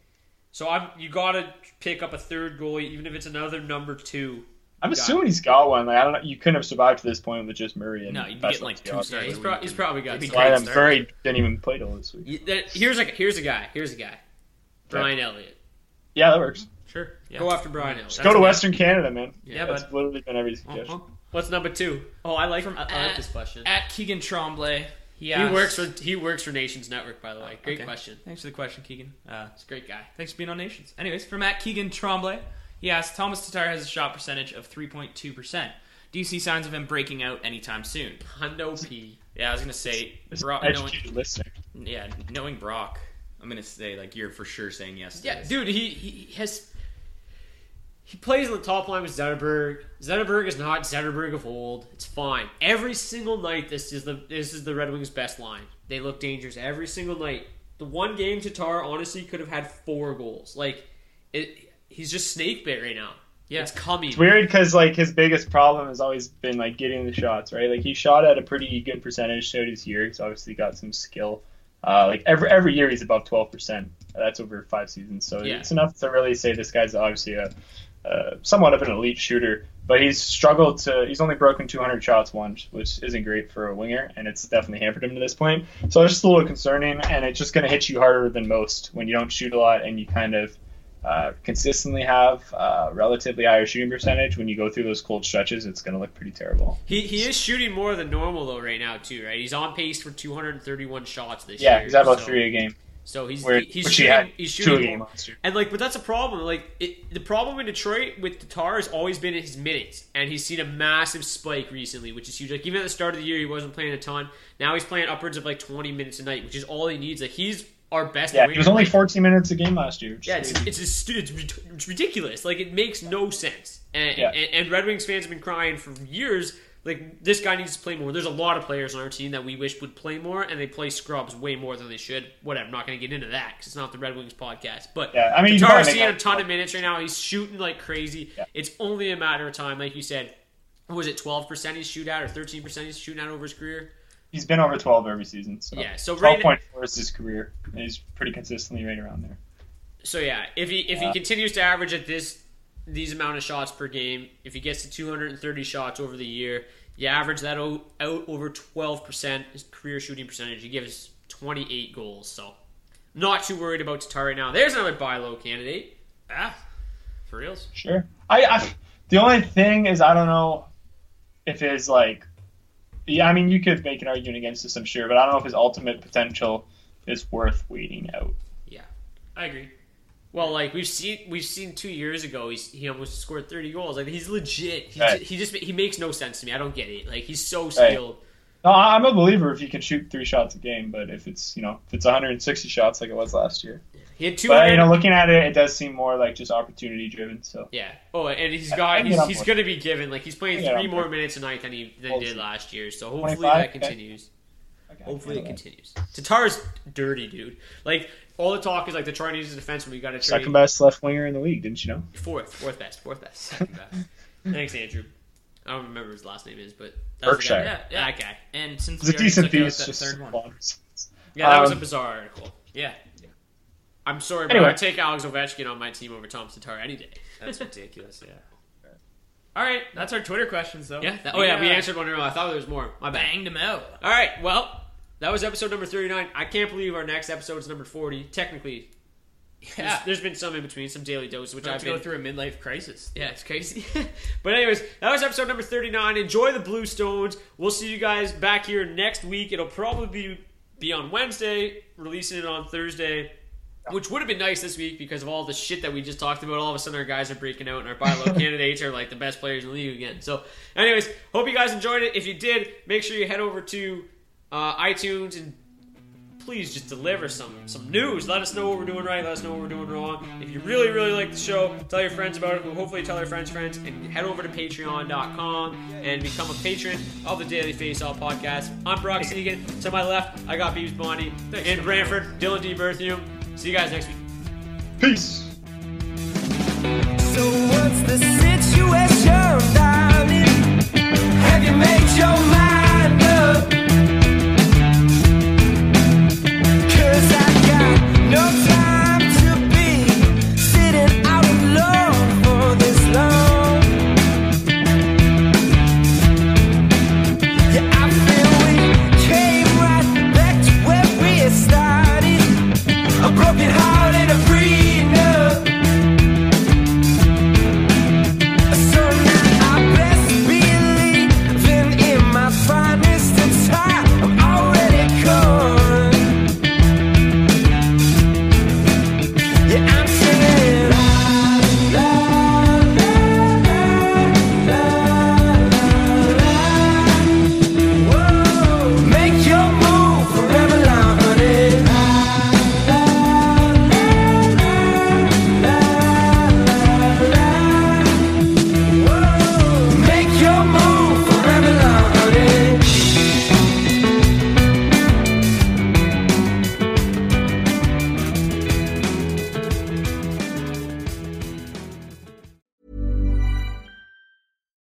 So I'm you gotta pick up a third goalie, even if it's another number two. I'm assuming he's got one. Like I don't know. You couldn't have survived to this point with just Murray and No, you'd be like, two stars. Yeah, he's, pro- he's probably got. it'd. Why I'm start. Murray didn't even play till this week. Y- that- Here's a here's a guy. Here's a guy. Brian Elliott. Yeah, that works. Sure. Yeah. Go after Brian Elliott. Just go to a guy. Western Canada, man. Yeah, that's bud. literally been every suggestion. Uh-huh. What's number two? Oh, I like From I, I like this question. At Keegan Tremblay, Yeah. He works for he works for Nations Network, by the way. Great Okay. question. Thanks for the question, Keegan. Uh, He's a great guy. thanks for being on Nations. Anyways, from Matt Keegan Tremblay, he asked Tomas Tatar has a shot percentage of 3.2%. Do you see signs of him breaking out anytime soon? Hundo P. Yeah, I was going to say, This Brock, knowing, educated listener. yeah, knowing Brock, I'm going to say, like, you're for sure saying yes to Yeah, this. dude, he, he has he plays on the top line with Zetterberg. Zetterberg is not Zetterberg of old. It's fine. Every single night, this is the this is the Red Wings' best line. They look dangerous every single night. The one game Tatar honestly could have had four goals. Like it, he's just snake bit right now. Yeah. it's coming. It's weird because like his biggest problem has always been like getting the shots right. Like he shot at a pretty good percentage so this year. He's obviously got some skill. Uh, like every every year he's above twelve percent. That's over five seasons, so Yeah. it's enough to really say this guy's obviously a uh, somewhat of an elite shooter. But he's struggled to. He's only broken 200 shots once, which isn't great for a winger, and it's definitely hampered him to this point. So it's just a little concerning, and it's just going to hit you harder than most when you don't shoot a lot and you kind of uh, consistently have uh, relatively higher shooting percentage. When you go through those cold stretches, it's going to look pretty terrible. He he is shooting more than normal though right now too. Right, he's on pace for 231 shots this Yeah, year. he's at about so- three a game. So he's Where- he's shooting, he's shooting more. And like, but that's a problem. Like it, the problem in Detroit with Tatar has always been his minutes, and he's seen a massive spike recently, which is huge. Like even at the start of the year, he wasn't playing a ton. Now he's playing upwards of like 20 minutes a night, which is all he needs. Like he's our best. Yeah, he was only 14 minutes a game last year. yeah, it's it's, a stu- it's, rid- it's ridiculous. Like it makes no sense. And, Yeah. and and Red Wings fans have been crying for years. Like this guy needs to play more. There's a lot of players on our team that we wish would play more, and they play scrubs way more than they should. Whatever. I'm not going to get into that because it's not the Red Wings podcast. But Yeah, I mean, Tatar's seeing a ton of minutes right now. He's shooting like crazy. It's only a matter of time, like you said. Was it 12 percent he's shoot at, or 13 percent he's shooting at over his career? He's been over 12 every season. So Yeah, so right- 12.4 is his career. And he's pretty consistently right around there. So yeah, if he if he continues to average at this these amount of shots per game, if he gets to 230 shots over the year, you average that out over 12 percent his career shooting percentage. He gives 28 goals. So not too worried about Tatar right now. There's another buy low candidate. Ah, for reals. Sure. I, I the only thing is I don't know if his like yeah, I mean you could make an argument against this, I'm sure, but I don't know if his ultimate potential is worth waiting out. Yeah, I agree. Well, like we've seen, we've seen two years ago, he's, he almost scored thirty goals. Like he's legit. He's Right. ju- he just he makes no sense to me. I don't get it. Like he's so Right. skilled. No, I- I'm a believer if he can shoot three shots a game, but if it's you know if it's 160 shots like it was last year, He had two but you know looking at it, it does seem more like just opportunity driven. So Yeah. Oh, and he's I- I got he's, he's going to be given like he's playing three more good. minutes a night than he than he did last year. So hopefully 25? that Okay. continues. Hopefully it Okay. continues. Tatar's dirty, dude. Like all the talk is like Tatar needs a defense when we got to trade second best left winger in the league, didn't you know? fourth, fourth best, fourth best, second best. Thanks, Andrew. I don't remember what his last name is, but that was the guy. Berkshire. Yeah, yeah. That guy. And since It's a we already decent took out piece, that just third one. bombs. Yeah, that was a Um, bizarre article. Yeah, I'm sorry, but Anyway. I'd take Alex Ovechkin on my team over Tom Tatar any day. that's ridiculous. Yeah. All right, that's our Twitter questions, though. Yeah. that- oh yeah, we uh, answered one earlier. I thought there was more. My bad. banged them out. All right. Well, that was episode number 39. I can't believe our next episode is number 40. Technically, Yeah, there's, there's been some in between, some daily doses, which I've to go been through a midlife crisis. Yeah, it's crazy. but anyways, that was episode number 39. Enjoy the Blue Stones. We'll see you guys back here next week. It'll probably be, be on Wednesday, releasing it on Thursday. Which would have been nice this week because of all the shit that we just talked about. All of a sudden, our guys are breaking out, and our buy low candidates are like the best players in the league again. So, anyways, hope you guys enjoyed it. If you did, make sure you head over to uh, iTunes and please just deliver some some news. Let us know what we're doing right. Let us know what we're doing wrong. If you really really like the show, tell your friends about it. We'll hopefully tell your friends' friends and head over to Patreon.com and become a patron of the Daily Face Off podcast. I'm Brock Seguin. To my left, I got Beebs Bondy and Branford, Dylan D. Berthium. See you guys next week. Peace. So what's the situation, darling? Have you made your mind up?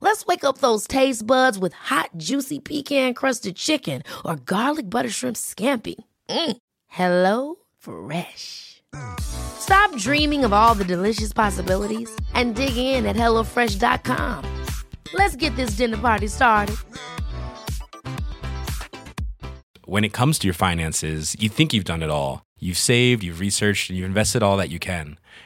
Let's wake up those taste buds with hot, juicy pecan crusted chicken or garlic butter shrimp scampi. Mm. Hello Fresh. Stop dreaming of all the delicious possibilities and dig in at HelloFresh.com. Let's get this dinner party started. When it comes to your finances, you think you've done it all. You've saved, you've researched, and you've invested all that you can.